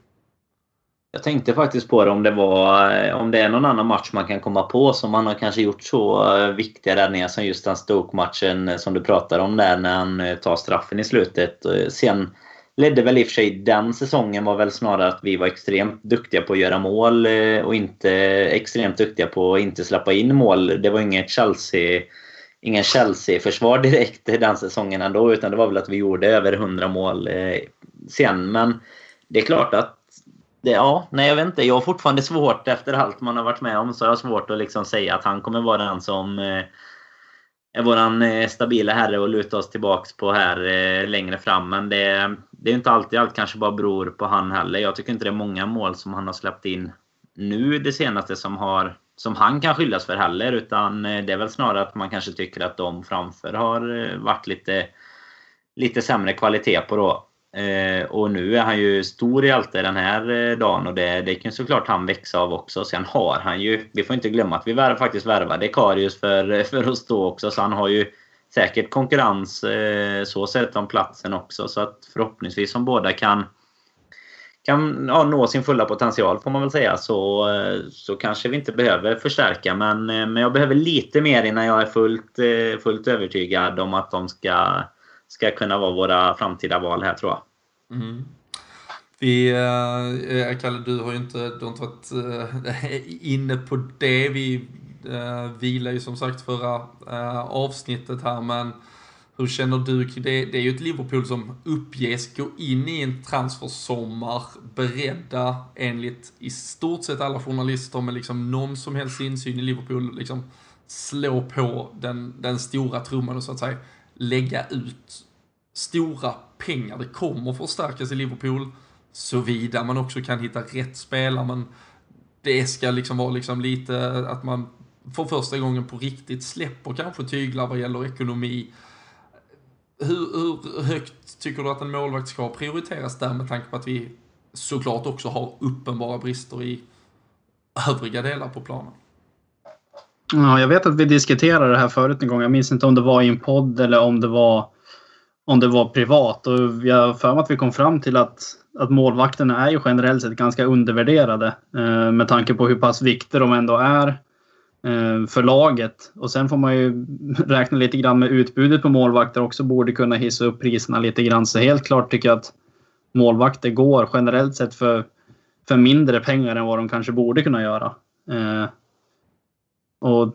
Speaker 3: Jag tänkte faktiskt på det om det var eh, om det är någon annan match man kan komma på som han har kanske gjort så eh, viktiga räddningar som just den Stoke-matchen eh, som du pratar om där när han tar straffen i slutet. Sen ledde väl i och för sig den säsongen var väl snarare att vi var extremt duktiga på att göra mål och inte extremt duktiga på att inte släppa in mål. Det var inget Chelsea ingen Chelsea-försvar direkt den säsongen ändå, utan det var väl att vi gjorde över 100 mål sen. Men det är klart att det, ja, nej jag vet inte. Jag har fortfarande svårt efter allt man har varit med om så jag har svårt att liksom säga att han kommer vara den som eh, är våran eh, stabila herre och luta oss tillbaks på här eh, längre fram. Men det, det är inte alltid allt kanske bara beror på han heller. Jag tycker inte det är många mål som han har släppt in nu det senaste som har som han kan skyllas för heller. Utan eh, det är väl snarare att man kanske tycker att de framför har eh, varit lite, lite sämre kvalitet på då. Eh, och nu är han ju stor i allt den här eh, dagen och det, det kan såklart han växa av också. Sen har han ju, vi får inte glömma att vi värv, faktiskt värvade Karius för, eh, för att stå också. Så han har ju säkert konkurrens eh, så sett om platsen också. Så att förhoppningsvis om båda kan kan ja, nå sin fulla potential får man väl säga så, så kanske vi inte behöver förstärka. Men, men jag behöver lite mer innan jag är fullt, fullt övertygad om att de ska, ska kunna vara våra framtida val här tror jag.
Speaker 1: Mm. Vi, eh, eh Kalle, du har ju inte, du har inte varit eh, inne på det. Vi eh, vilar ju som sagt förra eh, avsnittet här men hur känner du det? Det är ju ett Liverpool som uppges gå in i en transfersommar beredda enligt i stort sett alla journalister med liksom någon som helst insyn i Liverpool liksom slå på den, den stora trumman och så att säga lägga ut stora pengar. Det kommer förstärkas i Liverpool såvida man också kan hitta rätt spelare men det ska liksom vara liksom lite att man för första gången på riktigt släpper kanske tyglar vad gäller ekonomi hur, hur högt tycker du att en målvakt ska prioriteras där med tanke på att vi såklart också har uppenbara brister i övriga delar på planen?
Speaker 2: Ja, jag vet att vi diskuterade det här förut en gång. Jag minns inte om det var i en podd eller om det var, om det var privat. Och jag har för mig att vi kom fram till att, att målvakterna är ju generellt sett ganska undervärderade eh, med tanke på hur pass viktiga de ändå är Eh, för laget. Och sen får man ju räkna lite grann med utbudet på målvakter också borde kunna hissa upp priserna lite grann. Så helt klart tycker jag att målvakter går generellt sett för, för mindre pengar än vad de kanske borde kunna göra. Eh, och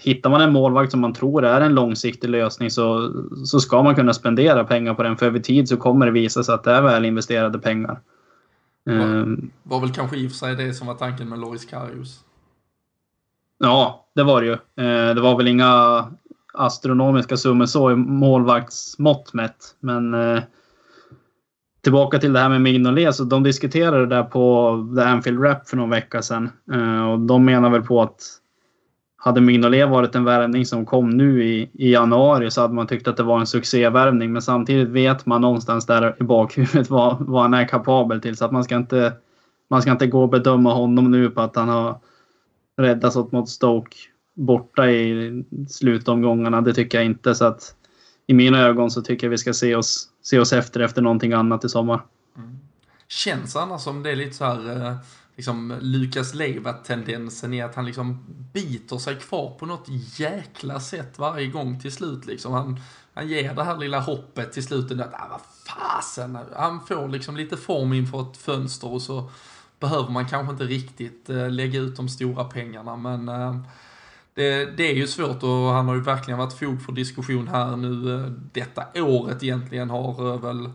Speaker 2: hittar man en målvakt som man tror är en långsiktig lösning så, så ska man kunna spendera pengar på den. För över tid så kommer det visa sig att det är väl investerade pengar.
Speaker 1: Var, var väl kanske i och för sig det som var tanken med Loris Karius.
Speaker 2: Ja, det var det ju. Eh, det var väl inga astronomiska summor så i målvaktsmått mätt. Men eh, tillbaka till det här med Mignolet. Så de diskuterade det där på The Anfield Rap för någon vecka sedan. Eh, och de menar väl på att hade Mignolet varit en värvning som kom nu i, i januari så hade man tyckt att det var en succévärvning. Men samtidigt vet man någonstans där i bakhuvudet vad, vad han är kapabel till. Så att man ska inte, man ska inte gå och bedöma honom nu på att han har räddats åt mot Stoke borta i slutomgångarna. Det tycker jag inte. Så att i mina ögon så tycker jag vi ska se oss, se oss efter efter någonting annat i sommar. Mm.
Speaker 1: Känns annars som det är lite så här eh, liksom Lukas Leiva-tendensen i att han liksom biter sig kvar på något jäkla sätt varje gång till slut liksom. Han, han ger det här lilla hoppet till slutet att, ah, vad fasen, han får liksom lite form inför ett fönster och så behöver man kanske inte riktigt eh, lägga ut de stora pengarna men eh, det, det, är ju svårt och han har ju verkligen varit fog för diskussion här nu eh, detta året egentligen har eh, väl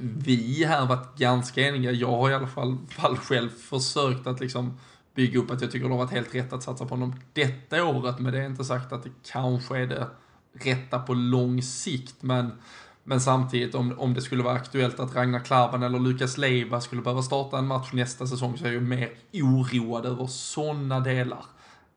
Speaker 1: vi här varit ganska eniga. Jag har i alla fall, fall själv försökt att liksom bygga upp att jag tycker det har varit helt rätt att satsa på honom detta året men det är inte sagt att det kanske är det rätta på lång sikt men men samtidigt om, om det skulle vara aktuellt att Ragnar Klavan eller Lukas Leiva skulle behöva starta en match nästa säsong så är jag mer oroad över sådana delar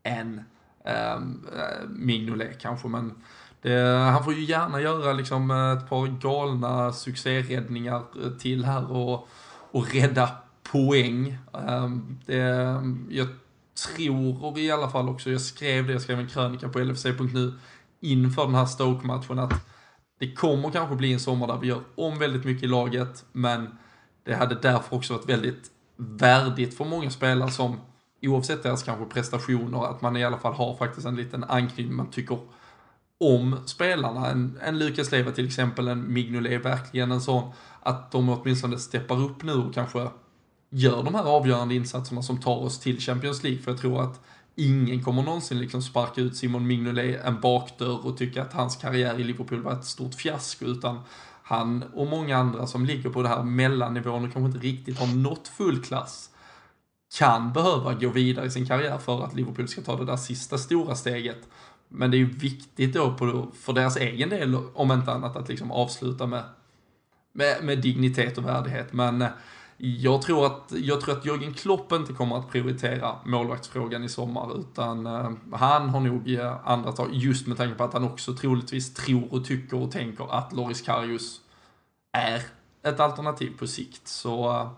Speaker 1: än ehm, eh, Mignolet kanske. Men det, han får ju gärna göra liksom eh, ett par galna succéräddningar eh, till här och, och rädda poäng. Ehm, det, jag tror i alla fall också, jag skrev det, jag skrev en krönika på LFC.nu inför den här Stoke-matchen att det kommer kanske bli en sommar där vi gör om väldigt mycket i laget, men det hade därför också varit väldigt värdigt för många spelare som, oavsett deras kanske prestationer, att man i alla fall har faktiskt en liten anknytning. Man tycker om spelarna, en, en Lukas Leva till exempel, en Mignolet, verkligen en sån, att de åtminstone steppar upp nu och kanske gör de här avgörande insatserna som tar oss till Champions League. För jag tror att ingen kommer någonsin liksom sparka ut Simon Mignolet en bakdörr och tycka att hans karriär i Liverpool var ett stort fiasko, utan han och många andra som ligger på det här mellannivån och kanske inte riktigt har nått full klass kan behöva gå vidare i sin karriär för att Liverpool ska ta det där sista stora steget. Men det är ju viktigt då på, för deras egen del, om inte annat, att liksom avsluta med, med, med dignitet och värdighet. Men eh, jag tror, att, jag tror att Jörgen Klopp inte kommer att prioritera målvaktsfrågan i sommar, utan eh, han har nog eh, andra tag, just med tanke på att han också troligtvis tror och tycker och tänker att Loris Karius är ett alternativ på sikt. Så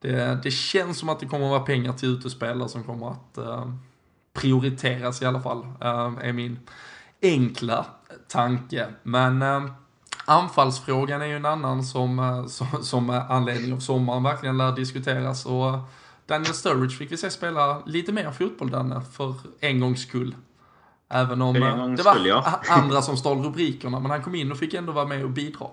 Speaker 1: det, det, känns som att det kommer att vara pengar till utespelare som kommer att prioriteras i alla fall, är min enkla tanke. Men Anfallsfrågan är ju en annan som, eh, som, som anledning av sommaren verkligen lär diskuteras. Och Daniel Sturridge fick vi se spela lite mer fotboll, Danne, för en gångs skull. Även om eh, det var andra som stal rubrikerna, men han kom in och fick ändå vara med och bidra.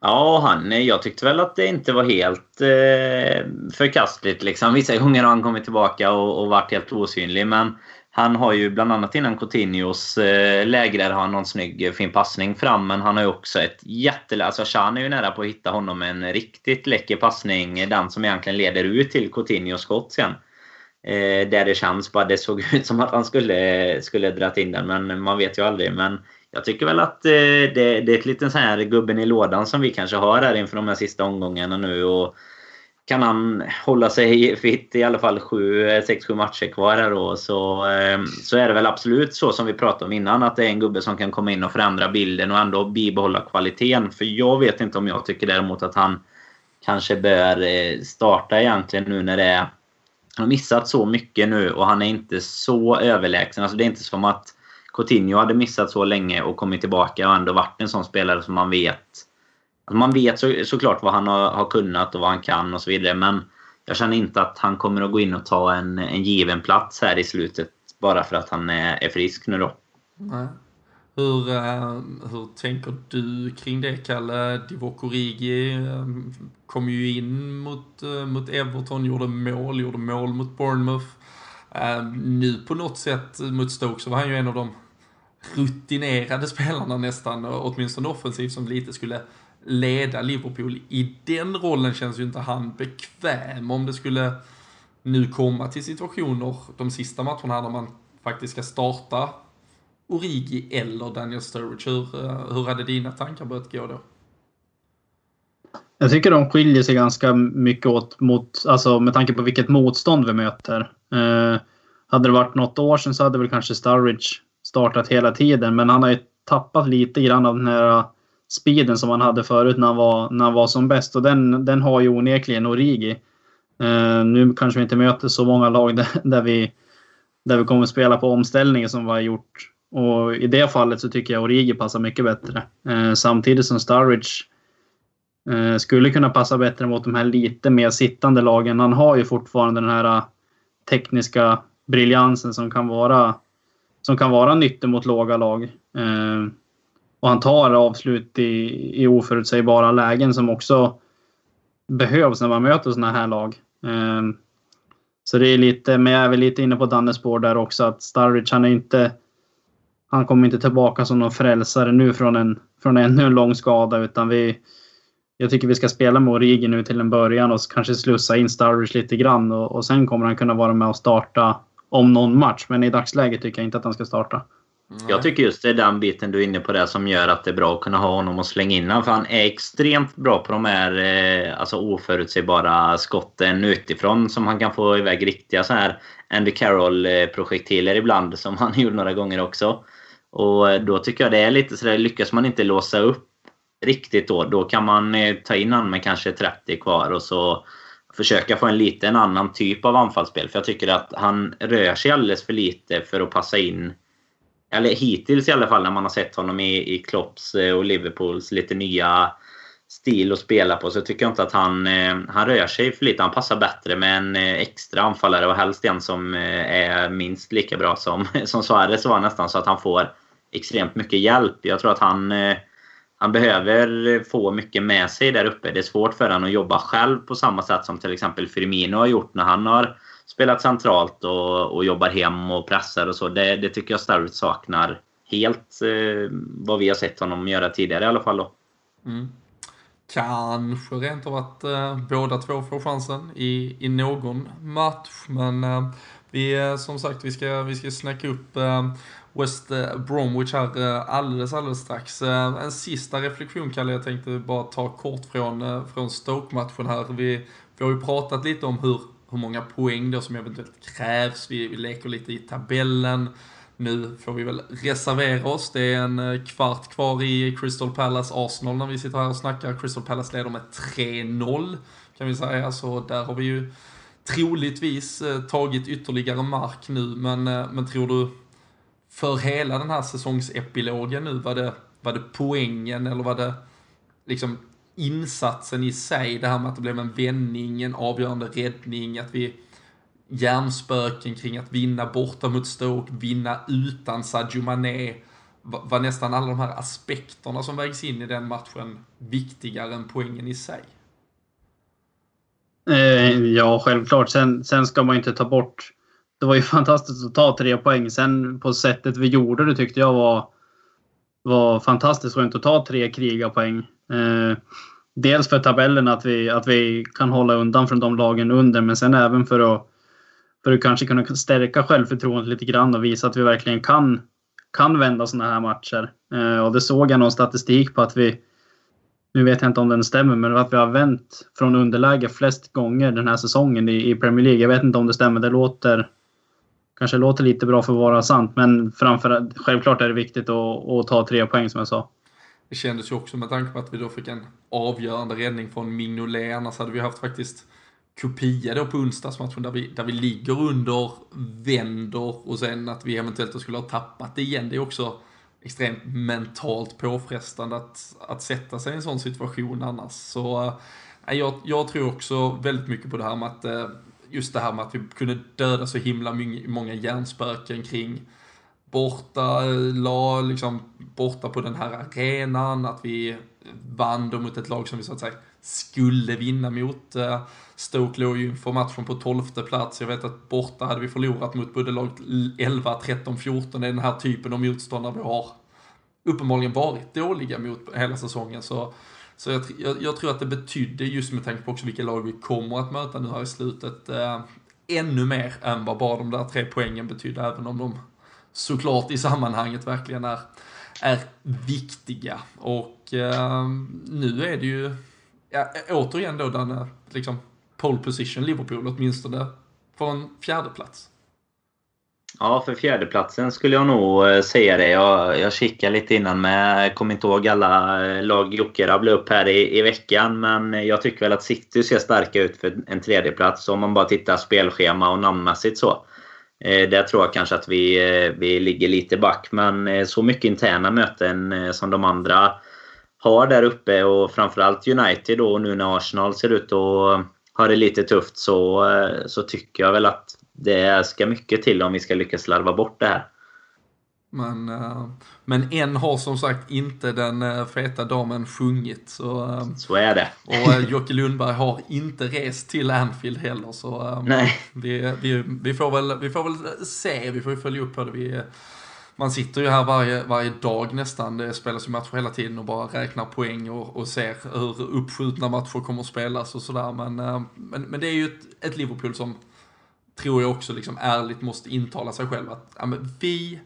Speaker 3: Ja, han, jag tyckte väl att det inte var helt eh, förkastligt. Liksom. Vissa gånger har han kommit tillbaka och, och varit helt osynlig, men han har ju bland annat innan Coutinhos eh, läge där har han någon snygg eh, fin passning fram. Men han har ju också ett jätteläge. Alltså Chan är ju nära på att hitta honom en riktigt läcker passning. Eh, den som egentligen leder ut till Coutinhos skott sen. Eh, där det känns bara, det såg ut som att han skulle, skulle dra in den. Men man vet ju aldrig. Men jag tycker väl att eh, det, det, är ett litet sån här gubben i lådan som vi kanske har här inför de här sista omgångarna nu. Och kan han hålla sig fit i alla fall 6-7 eh, matcher kvar här då så, eh, så är det väl absolut så som vi pratade om innan att det är en gubbe som kan komma in och förändra bilden och ändå bibehålla kvaliteten. För jag vet inte om jag tycker däremot att han kanske bör starta egentligen nu när det är... Han har missat så mycket nu och han är inte så överlägsen. Alltså det är inte som att Coutinho hade missat så länge och kommit tillbaka och ändå varit en sån spelare som man vet Alltså man vet så, såklart vad han har, har, kunnat och vad han kan och så vidare. Men jag känner inte att han kommer att gå in och ta en, en given plats här i slutet. Bara för att han är, är frisk nu då.
Speaker 1: Nej. Hur, eh, hur tänker du kring det, Kalle? Divock Origi eh, kom ju in mot, eh, mot Everton, gjorde mål, gjorde mål mot Bournemouth. nu på något sätt mot Stoke så var han ju en av de rutinerade spelarna nästan, åtminstone offensivt, som lite skulle leda Liverpool. I den rollen känns ju inte han bekväm om det skulle nu komma till situationer de sista matcherna där man faktiskt ska starta Origi eller Daniel Sturridge. Hur, eh, hur hade dina tankar börjat gå då?
Speaker 2: Jag tycker de skiljer sig ganska mycket åt mot, alltså med tanke på vilket motstånd vi möter. Eh, hade det varit något år sedan så hade väl kanske Sturridge startat hela tiden, men han har ju tappat lite grann av den här äh, speeden som han hade förut när han var, när han var som bäst. Och den, den har ju onekligen Origi. Uh, nu kanske vi inte möter så många lag där, där, vi, där vi kommer att spela på omställningen som vi har gjort. Och i det fallet så tycker jag Origi passar mycket bättre. Uh, samtidigt som Sturridge uh, skulle kunna passa bättre mot de här lite mer sittande lagen. Han har ju fortfarande den här äh, tekniska briljansen som kan vara som kan vara nyttig mot låga lag. Eh, och han tar avslut i, i oförutsägbara lägen som också behövs när man möter sådana här lag. Eh, så det är lite, men jag är väl lite inne på Dannes spår där också att Starwich han är inte han kommer inte tillbaka som någon frälsare nu från en, från ännu en lång skada utan vi jag tycker vi ska spela med Origi nu till en början och kanske slussa in Starwich lite grann och, och sen kommer han kunna vara med och starta om någon match. Men i dagsläget tycker jag inte att han ska starta.
Speaker 3: Jag tycker just det är den biten du är inne på där som gör att det är bra att kunna ha honom och slänga in honom. För han är extremt bra på de här eh, alltså oförutsägbara skotten utifrån som han kan få iväg riktiga så här Andy Carroll-projektiler ibland som han gjorde några gånger också. Och eh, då tycker jag det är lite sådär, lyckas man inte låsa upp riktigt då, då kan man eh, ta in honom med kanske 30 kvar och så försöka få en lite annan typ av anfallsspel. För jag tycker att han rör sig alldeles för lite för att passa in eller hittills i alla fall när man har sett honom i, i Klopps eh, och Liverpools lite nya stil att spela på så tycker jag inte att han, eh, han rör sig för lite. Han passar bättre med en eh, extra anfallare och helst en som är minst lika bra som, som Suarez var nästan så att han får extremt mycket hjälp. Jag tror att han, eh, han behöver få mycket med sig där uppe. Det är svårt för honom att jobba själv på samma sätt som till exempel Firmino har gjort när han har spelat centralt och, och jobbar hem och pressar och så. Det, det tycker jag Starwich saknar helt eh, vad vi har sett honom göra tidigare i alla fall. Då.
Speaker 1: Mm. Kanske rent av att eh, båda två får chansen i, i någon match, men eh, vi, eh, som sagt, vi ska, vi ska snacka upp eh, West eh, Bromwich här eh, alldeles, alldeles strax. Eh, en sista reflektion, Kalle, jag tänkte bara ta kort från, från Stoke-matchen här. Vi, vi har ju pratat lite om hur, hur många poäng då som eventuellt krävs. Vi, vi leker lite i tabellen. Nu får vi väl reservera oss. Det är en kvart kvar i Crystal Palace Arsenal när vi sitter här och snackar. Crystal Palace leder med 3-0 kan vi säga, så där har vi ju troligtvis tagit ytterligare mark nu, men, men tror du för hela den här säsongsepilogen nu, var det, var det poängen eller var det liksom insatsen i sig, det här med att det blev en vändning, en avgörande räddning, att vi hjärnspöken kring att vinna borta mot Stoke, vinna utan Sadio Mané, var nästan alla de här aspekterna som vägs in i den matchen viktigare än poängen i sig?
Speaker 2: Eh, ja, självklart. Sen, sen ska man inte ta bort... Det var ju fantastiskt att ta tre poäng. Sen på sättet vi gjorde det tyckte jag var, var fantastiskt skönt att ta tre krigarpoäng. Eh, dels för tabellen, att vi, att vi kan hålla undan från de lagen under, men sen även för att, för att kanske kunna stärka självförtroendet lite grann och visa att vi verkligen kan, kan vända sådana här matcher. Eh, och det såg jag någon statistik på att vi nu vet jag inte om den stämmer, men att vi har vänt från underläge flest gånger den här säsongen i, i Premier League. Jag vet inte om det stämmer. Det låter kanske låter lite bra för att vara sant, men framför, självklart är det viktigt att, att ta tre poäng som jag sa.
Speaker 1: Det kändes ju också med tanke på att vi då fick en avgörande räddning från Mignolet, annars hade vi haft faktiskt kopia då på onsdagsmatchen där vi, där vi ligger under, vänder och sen att vi eventuellt skulle ha tappat det igen. Det är också extremt mentalt påfrestande att, att sätta sig i en sån situation annars. Så äh, jag, jag tror också väldigt mycket på det här med att äh, just det här med att vi kunde döda så himla många hjärnspöken kring borta, eh, la, liksom, borta på den här arenan, att vi vann då mot ett lag som vi så att säga skulle vinna mot. Eh, Stoke låg ju inför matchen på 12 plats. Jag vet att borta hade vi förlorat mot både lag 11, 13, 14. Det är den här typen av motståndare vi har uppenbarligen varit dåliga mot hela säsongen. Så, så jag, jag, jag, tror att det betydde, just med tanke på också vilka lag vi kommer att möta nu här i slutet, eh, ännu mer än vad bara de där tre poängen betydde, även om de såklart i sammanhanget verkligen är, är viktiga. Och eh, nu är det ju ja, återigen då den liksom pole position Liverpool åtminstone på en fjärde plats.
Speaker 3: Ja, för fjärdeplatsen skulle jag nog eh, säga det. Jag, jag kikade lite innan med. Jag kommer inte ihåg alla eh, lag Jocke rabblade upp här i, i veckan. Men jag tycker väl att City ser starka ut för en tredjeplats om man bara tittar spelschema och namnmässigt så. Eh, där tror jag kanske att vi, eh, vi ligger lite back. Men så mycket interna möten som de andra har där uppe och framförallt United då nu när Arsenal ser ut att ha det lite tufft så, så tycker jag väl att det ska mycket till om vi ska lyckas larva bort det här.
Speaker 1: Men, uh, men än har som sagt inte den uh, feta damen sjungit. Så, uh,
Speaker 3: så är det.
Speaker 1: Och Jocke Lundberg har inte rest till Anfield heller. Så
Speaker 3: Nej.
Speaker 1: Vi, vi, vi, får väl, vi får väl se, vi får ju följa upp på det. Vi, man sitter ju här varje, varje dag nästan, det spelas ju matcher hela tiden och bara räknar poäng och, och ser hur uppskjutna matcher kommer att spelas och sådär. Men, men, men det är ju ett, ett Liverpool som tror jag också liksom ärligt måste intala sig själv att ja, men vi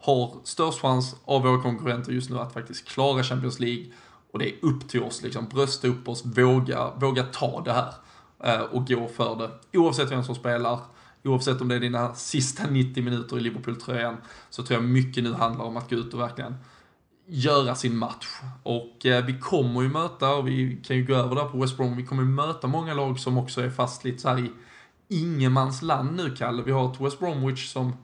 Speaker 1: har störst chans av våra konkurrenter just nu att faktiskt klara Champions League. Och det är upp till oss, liksom, brösta upp oss, våga, våga ta det här eh, och gå för det. Oavsett vem som spelar, oavsett om det är dina sista 90 minuter i Liverpool-tröjan, så tror jag mycket nu handlar om att gå ut och verkligen göra sin match. Och eh, vi kommer ju möta, och vi kan ju gå över där på West Brom, vi kommer ju möta många lag som också är fast lite så här i ingenmansland nu, Kalle. Vi har ett West Bromwich som,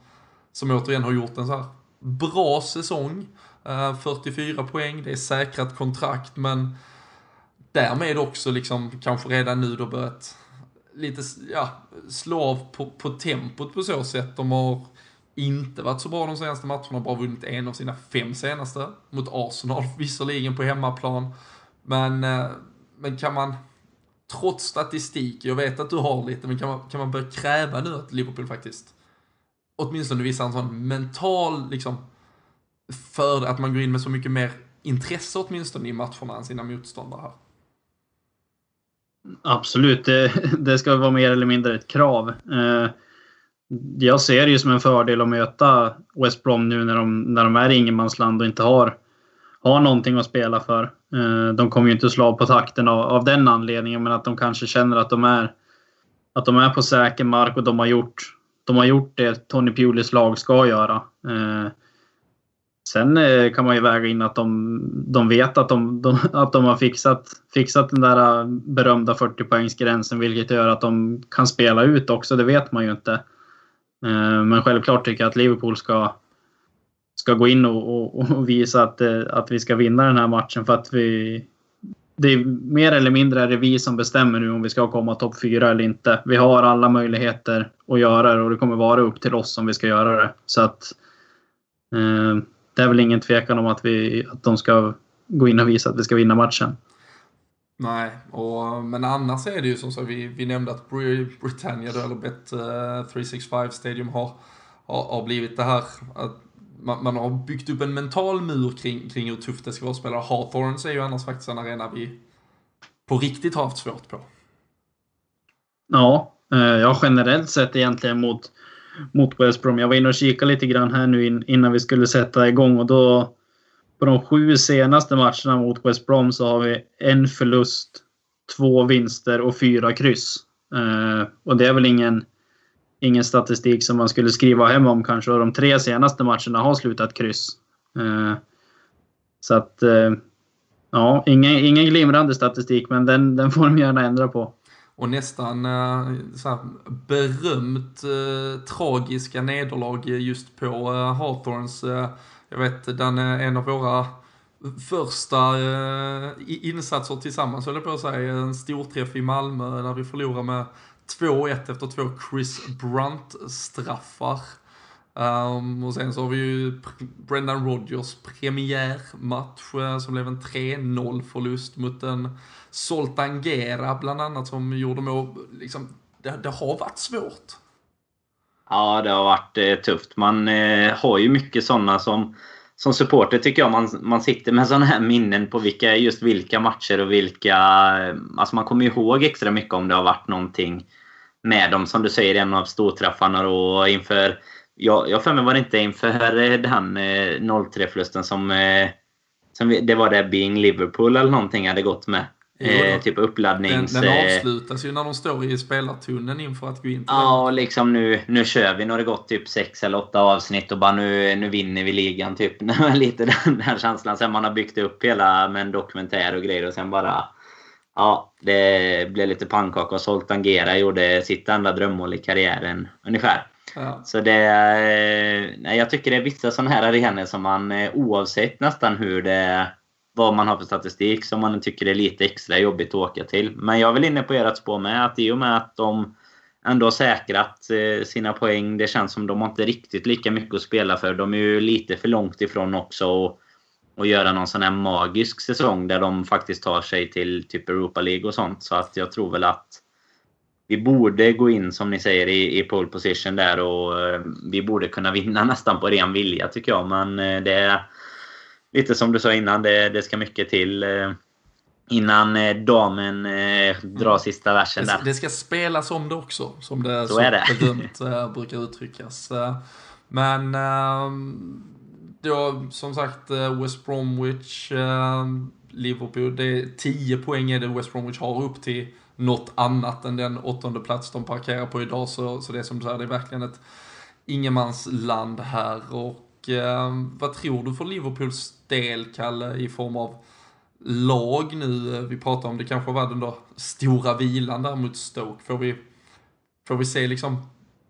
Speaker 1: som återigen har gjort en så här bra säsong. Eh, 44 poäng, det är säkrat kontrakt, men därmed också liksom kanske redan nu då börjat lite, ja, slå av på, på tempot på så sätt. De har inte varit så bra de senaste matcherna, bara vunnit en av sina fem senaste. Mot Arsenal, visserligen på hemmaplan. Men, eh, men kan man, trots statistik, jag vet att du har lite, men kan man, kan man börja kräva nu att Liverpool faktiskt åtminstone visar en sån mental, liksom, för att man går in med så mycket mer intresse åtminstone i matcherna än sina motståndare här.
Speaker 2: Absolut, det, det ska vara mer eller mindre ett krav. Eh, jag ser det ju som en fördel att möta West Brom nu när de, när de är i ingenmansland och inte har, har någonting att spela för. Eh, de kommer ju inte slå på takten av, av den anledningen, men att de kanske känner att de är, att de är på säker mark och de har gjort, de har gjort det Tony Pulis lag ska göra. Eh, sen eh, kan man ju väga in att de, de vet att de, de, att de har fixat, fixat den där eh, berömda 40 poängsgränsen vilket gör att de kan spela ut också. Det vet man ju inte. Men självklart tycker jag att Liverpool ska, ska gå in och, och, och, visa att, eh, att vi ska vinna den här matchen för att vi... Det är mer eller mindre är det vi som bestämmer nu om vi ska komma topp fyra eller inte. Vi har alla möjligheter att göra det och det kommer vara upp till oss om vi ska göra det. Så att eh, det är väl ingen tvekan om att, vi, att de ska gå in och visa att vi ska vinna matchen.
Speaker 1: Nej, och, men annars är det ju som så vi, vi nämnde att Britannia, eller Bet365 eh, Stadium har, har, har blivit det här att man, man, har byggt upp en mental mur kring, kring hur tufft det ska vara att spela. Hawthorns är ju annars faktiskt en arena vi på riktigt har haft svårt på.
Speaker 2: Ja, eh, ja generellt sett egentligen mot, mot West Brom. Jag var inne och kikade lite grann här nu in, innan vi skulle sätta igång och då på de sju senaste matcherna mot West Brom så har vi en förlust, två vinster och fyra kryss. Eh, och det är väl ingen ingen statistik som man skulle skriva hem om kanske. Och de tre senaste matcherna har slutat kryss. Eh, så att, eh, ja, ingen, ingen glimrande statistik, men den, den får de gärna ändra på.
Speaker 1: Och nästan eh, så här, berömt eh, tragiska nederlag just på eh, Hawthorns. Eh, jag vet, den är en av våra första eh, insatser tillsammans, höll jag på att säga. En storträff i Malmö där vi förlorade med 2-1 efter två Chris Brunt-straffar. Um, ehm, och sen så har vi ju Brendan Rodgers premiärmatch eh, som blev en 3-0 förlust mot en Zoltan Gera bland annat som gjorde mål. Liksom, det, det, har varit svårt.
Speaker 3: Ja, det har varit eh, tufft. Man eh, har ju mycket sådana som som supporter tycker jag man, man sitter med sådana här minnen på vilka, just vilka matcher och vilka... Alltså man kommer ihåg extra mycket om det har varit någonting med dem. Som du säger, en av storträffarna och inför... Jag, jag för mig var det inte inför eh, den 0-3-förlusten eh, som, eh, som det var det Being Liverpool eller någonting hade gått med. Eh, typ uppladdnings...
Speaker 1: Den, den eh, avslutas ju när de står i spelartunneln inför att gå in
Speaker 3: Ja, och liksom nu, nu kör vi. Nu har det gått typ sex eller åtta avsnitt och bara nu, nu vinner vi ligan. Typ. Lite den, den känslan. Sen man har byggt upp hela med en dokumentär och grejer och sen bara... Ja, det blev lite pannkaka och Zoltan Gera gjorde sitt enda drömmål i karriären ungefär. Ja. Så det... Nej, jag tycker det är vissa sådana här arenor som man eh, oavsett nästan hur det vad man har för statistik som man tycker är lite extra jobbigt att åka till. Men jag är väl inne på ert spår med att i och med att de ändå har säkrat eh, sina poäng. Det känns som de har inte riktigt lika mycket att spela för. De är ju lite för långt ifrån också och, och göra någon sån här magisk säsong där de faktiskt tar sig till typ Europa League och sånt. Så att jag tror väl att vi borde gå in som ni säger i, i pole position där och eh, vi borde kunna vinna nästan på ren vilja tycker jag. Men eh, det är lite som du sa innan, det, det ska mycket till eh, innan eh, damen eh, drar sista versen
Speaker 1: där. Det ska spelas om det också, som det
Speaker 3: så, så är det.
Speaker 1: berömt brukar uttryckas. Men ehm, då, som sagt, West Bromwich, Liverpool, det är 10 poäng är det West Bromwich har upp till något annat än den åttonde plats de parkerar på idag. Så, så det är som du säger, det är verkligen ett ingenmansland här. Och Eh, vad tror du för Liverpools del, Kalle, i form av lag nu? Eh, vi pratar om det kanske var den då stora vilan där mot Stoke. Får vi, får vi se liksom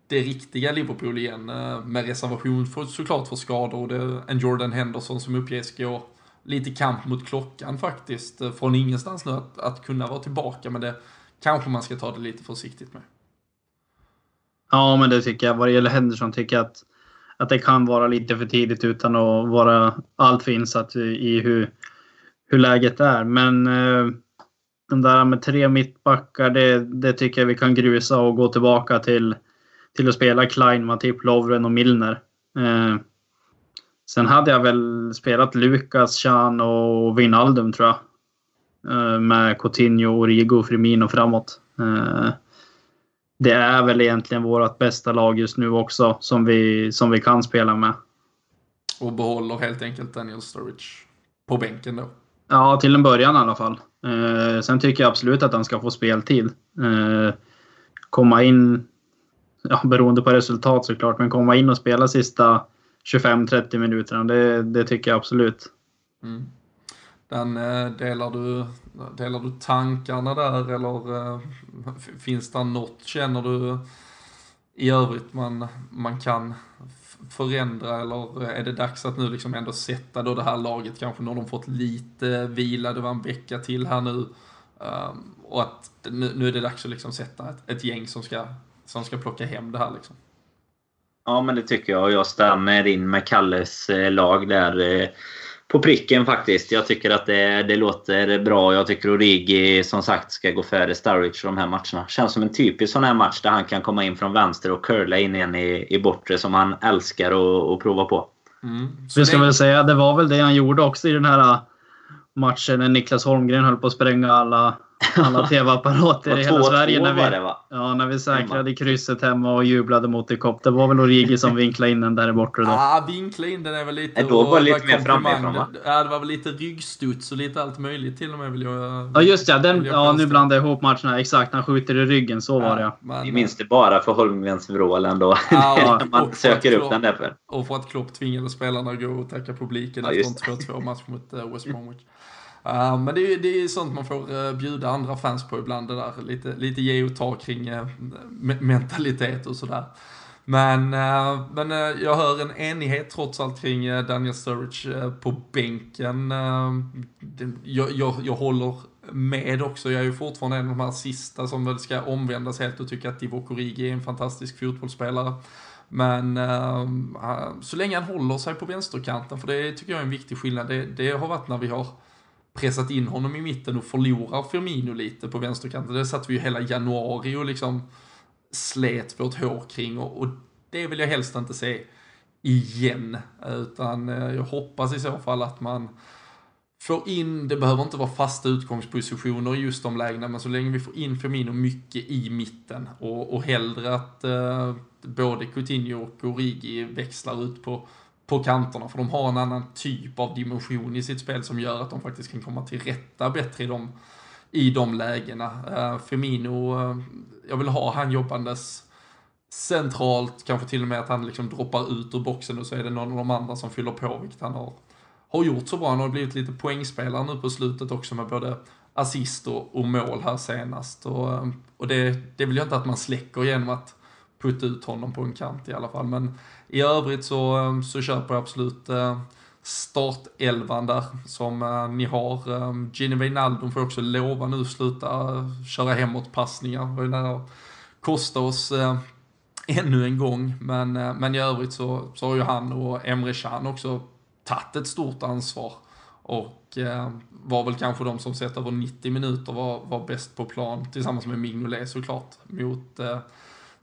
Speaker 1: det riktiga Liverpool igen eh, med reservation för, såklart för skador och det, en Jordan Henderson som uppges gå lite kamp mot klockan faktiskt eh, från ingenstans nu att, att kunna vara tillbaka men det kanske man ska ta det lite försiktigt med.
Speaker 2: Ja men det tycker jag. Vad det gäller Henderson tycker jag att att det kan vara lite för tidigt utan att vara alltför insatt i hur, hur läget är. Men eh, de där med tre mittbackar, det, det tycker jag vi kan grusa och gå tillbaka till, till att spela Klein, Matip, Lovren och Milner. Eh, sen hade jag väl spelat Lukas, Chan och Wijnaldum tror jag. Eh, med Coutinho, Origo, Firmino framåt. Eh, det är väl egentligen vårt bästa lag just nu också som vi, som vi kan spela med.
Speaker 1: Och behåller helt enkelt Daniel Sturridge på bänken då?
Speaker 2: Ja, till en början i alla fall. Eh, sen tycker jag absolut att han ska få speltid. Eh, komma in, ja, beroende på resultat såklart, men komma in och spela sista 25-30 minuterna, det, det tycker jag absolut. Mm.
Speaker 1: Men eh, delar, du, delar du tankarna där eller eh, finns det något, känner du i övrigt man, man kan förändra eller är det dags att nu liksom ändå sätta då det här laget kanske när de fått lite vila, det var en vecka till här nu um, och att nu, nu, är det dags att liksom sätta ett, ett, gäng som ska, som ska plocka hem det här liksom.
Speaker 3: Ja men det tycker jag och jag stämmer in med Kalles eh, lag där. Eh, på pricken faktiskt. Jag tycker att det, det låter bra. Jag tycker Origi som sagt ska gå före Sturridge de här matcherna. Känns som en typisk sån här match där han kan komma in från vänster och curla in en i, i bortre som han älskar att prova på.
Speaker 2: Mm. Vi ska väl säga, det var väl det han gjorde också i den här matchen när Niklas Holmgren höll på att spränga alla alla tv-apparater i hela Sverige. När vi, det? Ja, när vi säkrade hemma. krysset hemma och jublade mot Ekop. Det var väl Origi som vinklade in den där borta då.
Speaker 1: Ja, vinkla in den är väl lite...
Speaker 3: Äh, då var det lite mer framifrån va?
Speaker 1: Ja, det var väl lite ryggstuds och lite allt möjligt till och med vill jag...
Speaker 2: Ja, just ja. Den, ja, nu blandar jag ihop matcherna. Exakt, han skjuter i ryggen. Så ja, var det
Speaker 3: ja. Vi minns det bara för Holmgrens vrål ändå. Ja, man söker upp den därför.
Speaker 1: Och för att Klopp tvingade spelarna att gå och tacka publiken ja, efter en 2-2 match mot uh, West Bromwich. Uh, men det är, det är sånt man får uh, bjuda andra fans på ibland, det där. Lite, lite ge och ta kring uh, mentalitet och sådär. Men, men jag hör en enighet trots allt kring Daniel Sturridge på bänken. Jag, jag, jag håller med också. Jag är ju fortfarande en av de här sista som väl ska omvändas helt och tycka att Divo Origi är en fantastisk fotbollsspelare. Men så länge han håller sig på vänsterkanten, för det tycker jag är en viktig skillnad. Det, det har varit när vi har pressat in honom i mitten och förlorar Firmino lite på vänsterkanten. Det satt vi ju hela januari och liksom slet vårt hår kring och, och det vill jag helst inte se igen. Utan eh, jag hoppas i så fall att man får in, det behöver inte vara fasta utgångspositioner i just de lägena, men så länge vi får in Firmino mycket i mitten och, och hellre att eh, både Coutinho och Origi växlar ut på på kanterna, för de har en annan typ av dimension i sitt spel som gör att de faktiskt kan komma till rätta bättre i de, i de lägena. Eh, uh, Firmino, uh, eh, jag vill ha han jobbandes centralt, kanske till och med att han liksom droppar ut ur boxen och så är det någon av de andra som fyller på, vilket han har, har gjort så bra. Han har blivit lite poängspelare nu på slutet också med både assist och, och mål här senast. Och, uh, och det, det vill jag inte att man släcker genom att putta ut honom på en kant i alla fall. Men i övrigt så, eh, så köper jag absolut eh, startelvan där som eh, ni har. Gini Wijnaldum får också lova nu sluta köra hemåt passningar. Det var ju nära att kosta oss ännu en gång. Men, men i övrigt så, så har ju han och Emre Can också tagit ett stort ansvar. Och eh, var väl kanske de som sett över 90 minuter var, var bäst på plan tillsammans med Mignolet såklart mot eh,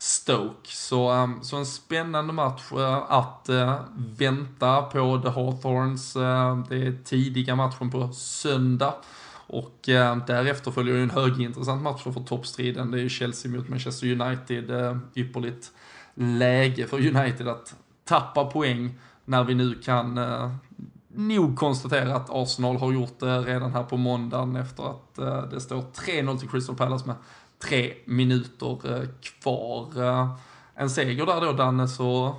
Speaker 1: Stoke. Så, ehm, så en spännande match eh, att eh, vänta på The Hawthorns. Eh, det är tidiga matchen på söndag. Och därefter följer ju en högintressant match för toppstriden. Det är ju Chelsea mot Manchester United. ypperligt läge för United att tappa poäng när vi nu kan nog konstatera att Arsenal har gjort det redan här på måndagen efter att det står 3-0 till Crystal Palace med tre minuter eh, kvar. Eh, en seger där då Danne så,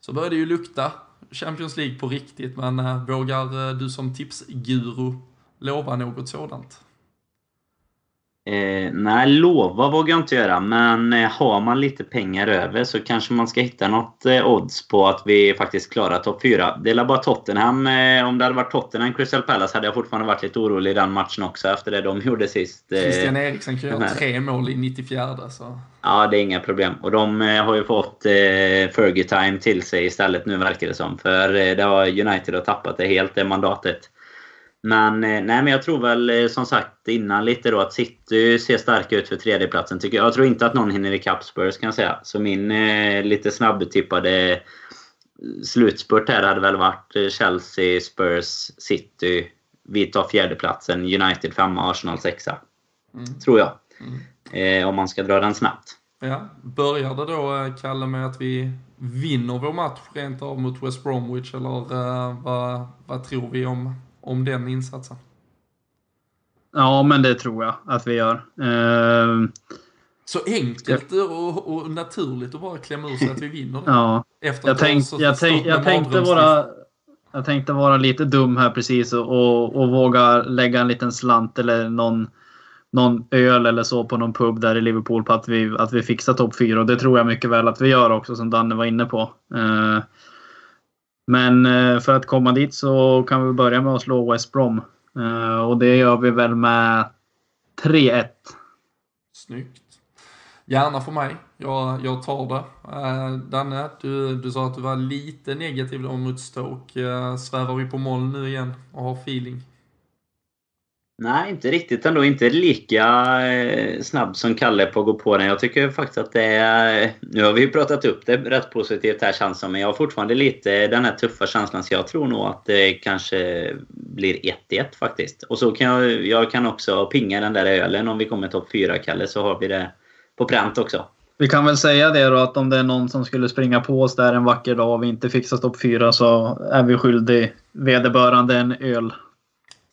Speaker 1: så börjar det ju lukta Champions League på riktigt men eh, vågar du som tipsguru lova något sådant?
Speaker 3: Eh, nej, lova vågar jag inte göra. Men eh, har man lite pengar över så kanske man ska hitta något eh, odds på att vi faktiskt klarar topp 4. Det är bara Tottenham. Eh, om det hade varit Tottenham Crystal Palace hade jag fortfarande varit lite orolig i den matchen också efter det de gjorde sist.
Speaker 1: Eh, Christian Eriksen kan göra tre mål i 94 så...
Speaker 3: Ja, det är inga problem. Och de eh, har ju fått eh, Fergie time till sig istället nu verkar det som. För eh, det har United har tappat det helt, det mandatet. Men, eh, nej, men jag tror väl eh, som sagt innan lite då att City ser starka ut för tredjeplatsen. Tycker jag. jag tror inte att någon hinner ikapp Spurs kan jag säga. Så min eh, lite snabbtippade slutspurt här hade väl varit eh, Chelsea, Spurs, City. Vi tar fjärdeplatsen. United femma, Arsenal sexa. Mm. Tror jag. Mm. Eh, om man ska dra den snabbt.
Speaker 1: Ja. Börjar det då, Kalle, med att vi vinner vår match rent av mot West Bromwich? Eller uh, vad, vad tror vi om om den insatsen?
Speaker 2: Ja, men det tror jag att vi gör. Uh,
Speaker 1: så enkelt och, och, naturligt att bara klämma ur sig att vi vinner
Speaker 2: Ja. Efter jag, tänk, jag, tänk, jag tänkte vara... Jag tänkte vara lite dum här precis och, och, och, våga lägga en liten slant eller någon, någon öl eller så på någon pub där i Liverpool på att vi, att vi fixar topp 4. Och det tror jag mycket väl att vi gör också som Danne var inne på. Uh, men eh, för att komma dit så kan vi börja med att slå West Brom. Eh, och det gör vi väl med 3-1.
Speaker 1: Snyggt. Gärna för mig. Jag, jag tar det. Eh, Danne, du, du sa att du var lite negativ mot Stoke. Svävar vi på moln nu igen och har feeling?
Speaker 3: Nej, inte riktigt ändå. Inte lika eh, snabb som Kalle på att gå på den. Jag tycker faktiskt att det är... Nu har vi ju pratat upp det rätt positivt här känns som, men jag har fortfarande lite den här tuffa känslan. Så jag tror nog att det kanske blir 1-1 faktiskt. Och så kan jag, jag kan också pinga den där ölen om vi kommer topp 4, Kalle, så har vi det på pränt också.
Speaker 2: Vi kan väl säga det då att om det är någon som skulle springa på oss där en vacker dag och vi inte fixar topp 4 så är vi skyldig vederbörande en öl.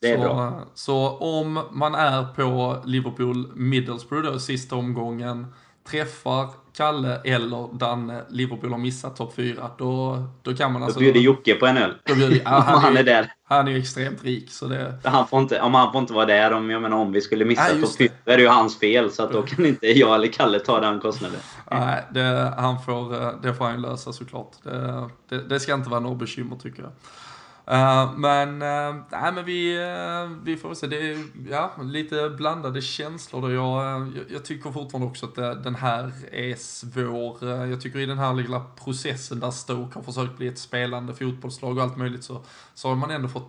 Speaker 3: Det är så, bra.
Speaker 1: Så om man är på Liverpool Middlesbrough då, sista omgången, träffar Kalle eller Danne Liverpool har missat topp 4, då, då kan man alltså...
Speaker 3: Då bjuder Jocke på en öl.
Speaker 1: Då bjuder, ja, han, han är, är där. Han är ju extremt rik så det...
Speaker 3: Han får inte, om han får inte vara där om, jag menar, om vi skulle missa topp 4 är det ju hans fel så att då kan inte jag eller Kalle ta den kostnaden.
Speaker 1: Nej, det, han får, det får han lösa såklart. Det, det, det ska inte vara något bekymmer tycker jag. Uh, men, uh, nej, men vi, uh, vi får se. Det är ja, lite blandade känslor. Då. Jag, jag, jag tycker fortfarande också att det, den här är svår. jag tycker i den här lilla processen där Stoke har försökt bli ett spelande fotbollslag och allt möjligt så, så har man ändå fått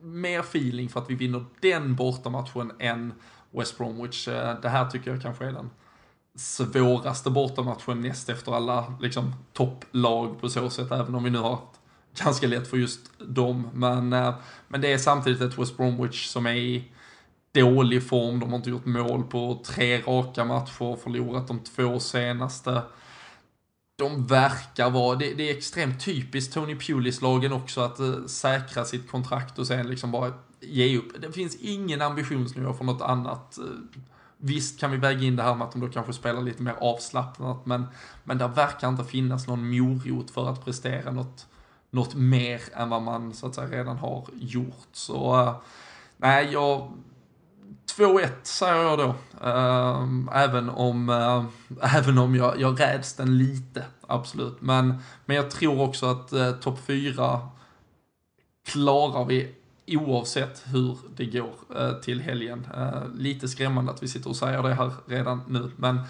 Speaker 1: mer feeling för att vi vinner den bortamatchen än West Bromwich. det här tycker jag kanske är den svåraste bortamatchen näst efter alla liksom, topplag på så sätt, även om vi nu har ganska lätt för just dem. Men, eh, men det är samtidigt ett West Bromwich som är i dålig form. De har inte gjort mål på tre raka matcher, förlorat de två senaste. De verkar vara, det, det är extremt typiskt Tony Pulis-lagen också att uh, säkra sitt kontrakt och sen liksom bara ge upp. Det finns ingen ambitionsnivå för något annat. Eh, visst kan vi väga in det här med att de då kanske spelar lite mer avslappnat, men, men där verkar inte finnas någon morot för att prestera något något mer än vad man så att säga redan har gjort. Så uh, nej, jag 2-1 säger jag då. Uh, även om, uh, även om jag, jag räds den lite, absolut. Men, men jag tror också att uh, topp 4 klarar vi oavsett hur det går till helgen. lite skrämmande att vi sitter och säger det här redan nu, men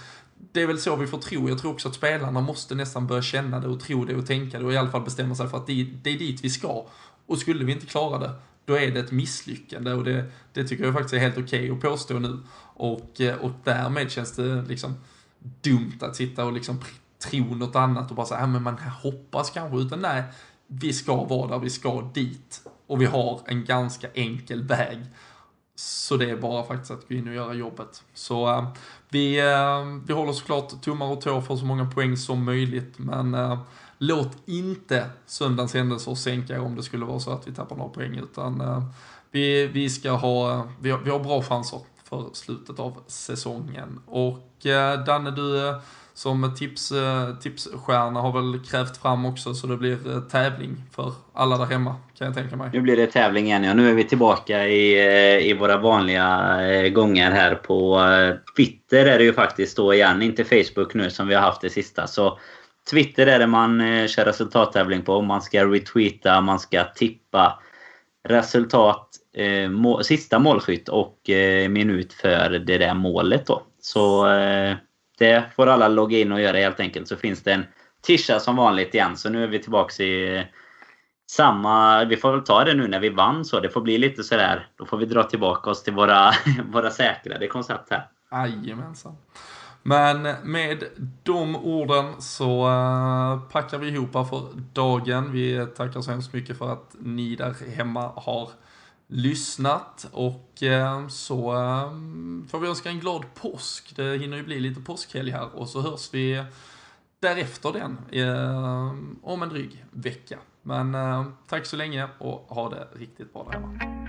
Speaker 1: det är väl så vi får tro. Jag tror också att spelarna måste nästan börja känna det och tro det och tänka det och i alla fall bestämma sig för att det, är dit vi ska. Och skulle vi inte klara det, då är det ett misslyckande och det, det tycker jag faktiskt är helt okej okay att påstå nu. Och, eh, och därmed känns det liksom dumt att sitta och liksom tro något annat och bara säga, men man hoppas kanske, utan nej, vi ska vara där vi ska dit. Och vi har en ganska enkel väg. Så det är bara faktiskt att gå in och göra jobbet. Så äh, vi, äh, vi håller såklart tummar och tår för så många poäng som möjligt, men äh, låt inte söndagens händelser sänka om det skulle vara så att vi tappar några poäng, utan vi, vi ska ha, vi har, vi har bra chanser för slutet av säsongen. Och Danne, du som tips, eh, tipsstjärna har väl krävt fram också så det blir eh, tävling för alla där hemma kan jag tänka mig.
Speaker 3: Nu blir det tävling igen ja. Nu är vi tillbaka i, eh, i våra vanliga gånger här på Twitter är det ju faktiskt då igen. Inte Facebook nu som vi har haft det sista. Så Twitter är det man kör resultattävling på. Man ska retweeta, man ska tippa resultat, må, sista målskytt och minut för det där målet då. Så det får alla logga in och göra helt enkelt. Så finns det en tisha som vanligt igen. Så nu är vi tillbaks i samma... Vi får väl ta det nu när vi vann så. Det får bli lite sådär. Då får vi dra tillbaka oss till våra, våra säkrade koncept här.
Speaker 1: Jajamensan. Men med de orden så eh, packar vi ihop för dagen. Vi tackar så hemskt mycket för att ni där hemma har lyssnat och eh, så eh, får vi önska en glad påsk. Det hinner ju bli lite påskhelg här och så hörs vi därefter den eh, om en dryg vecka. Men tack så länge och ha det riktigt bra där hemma.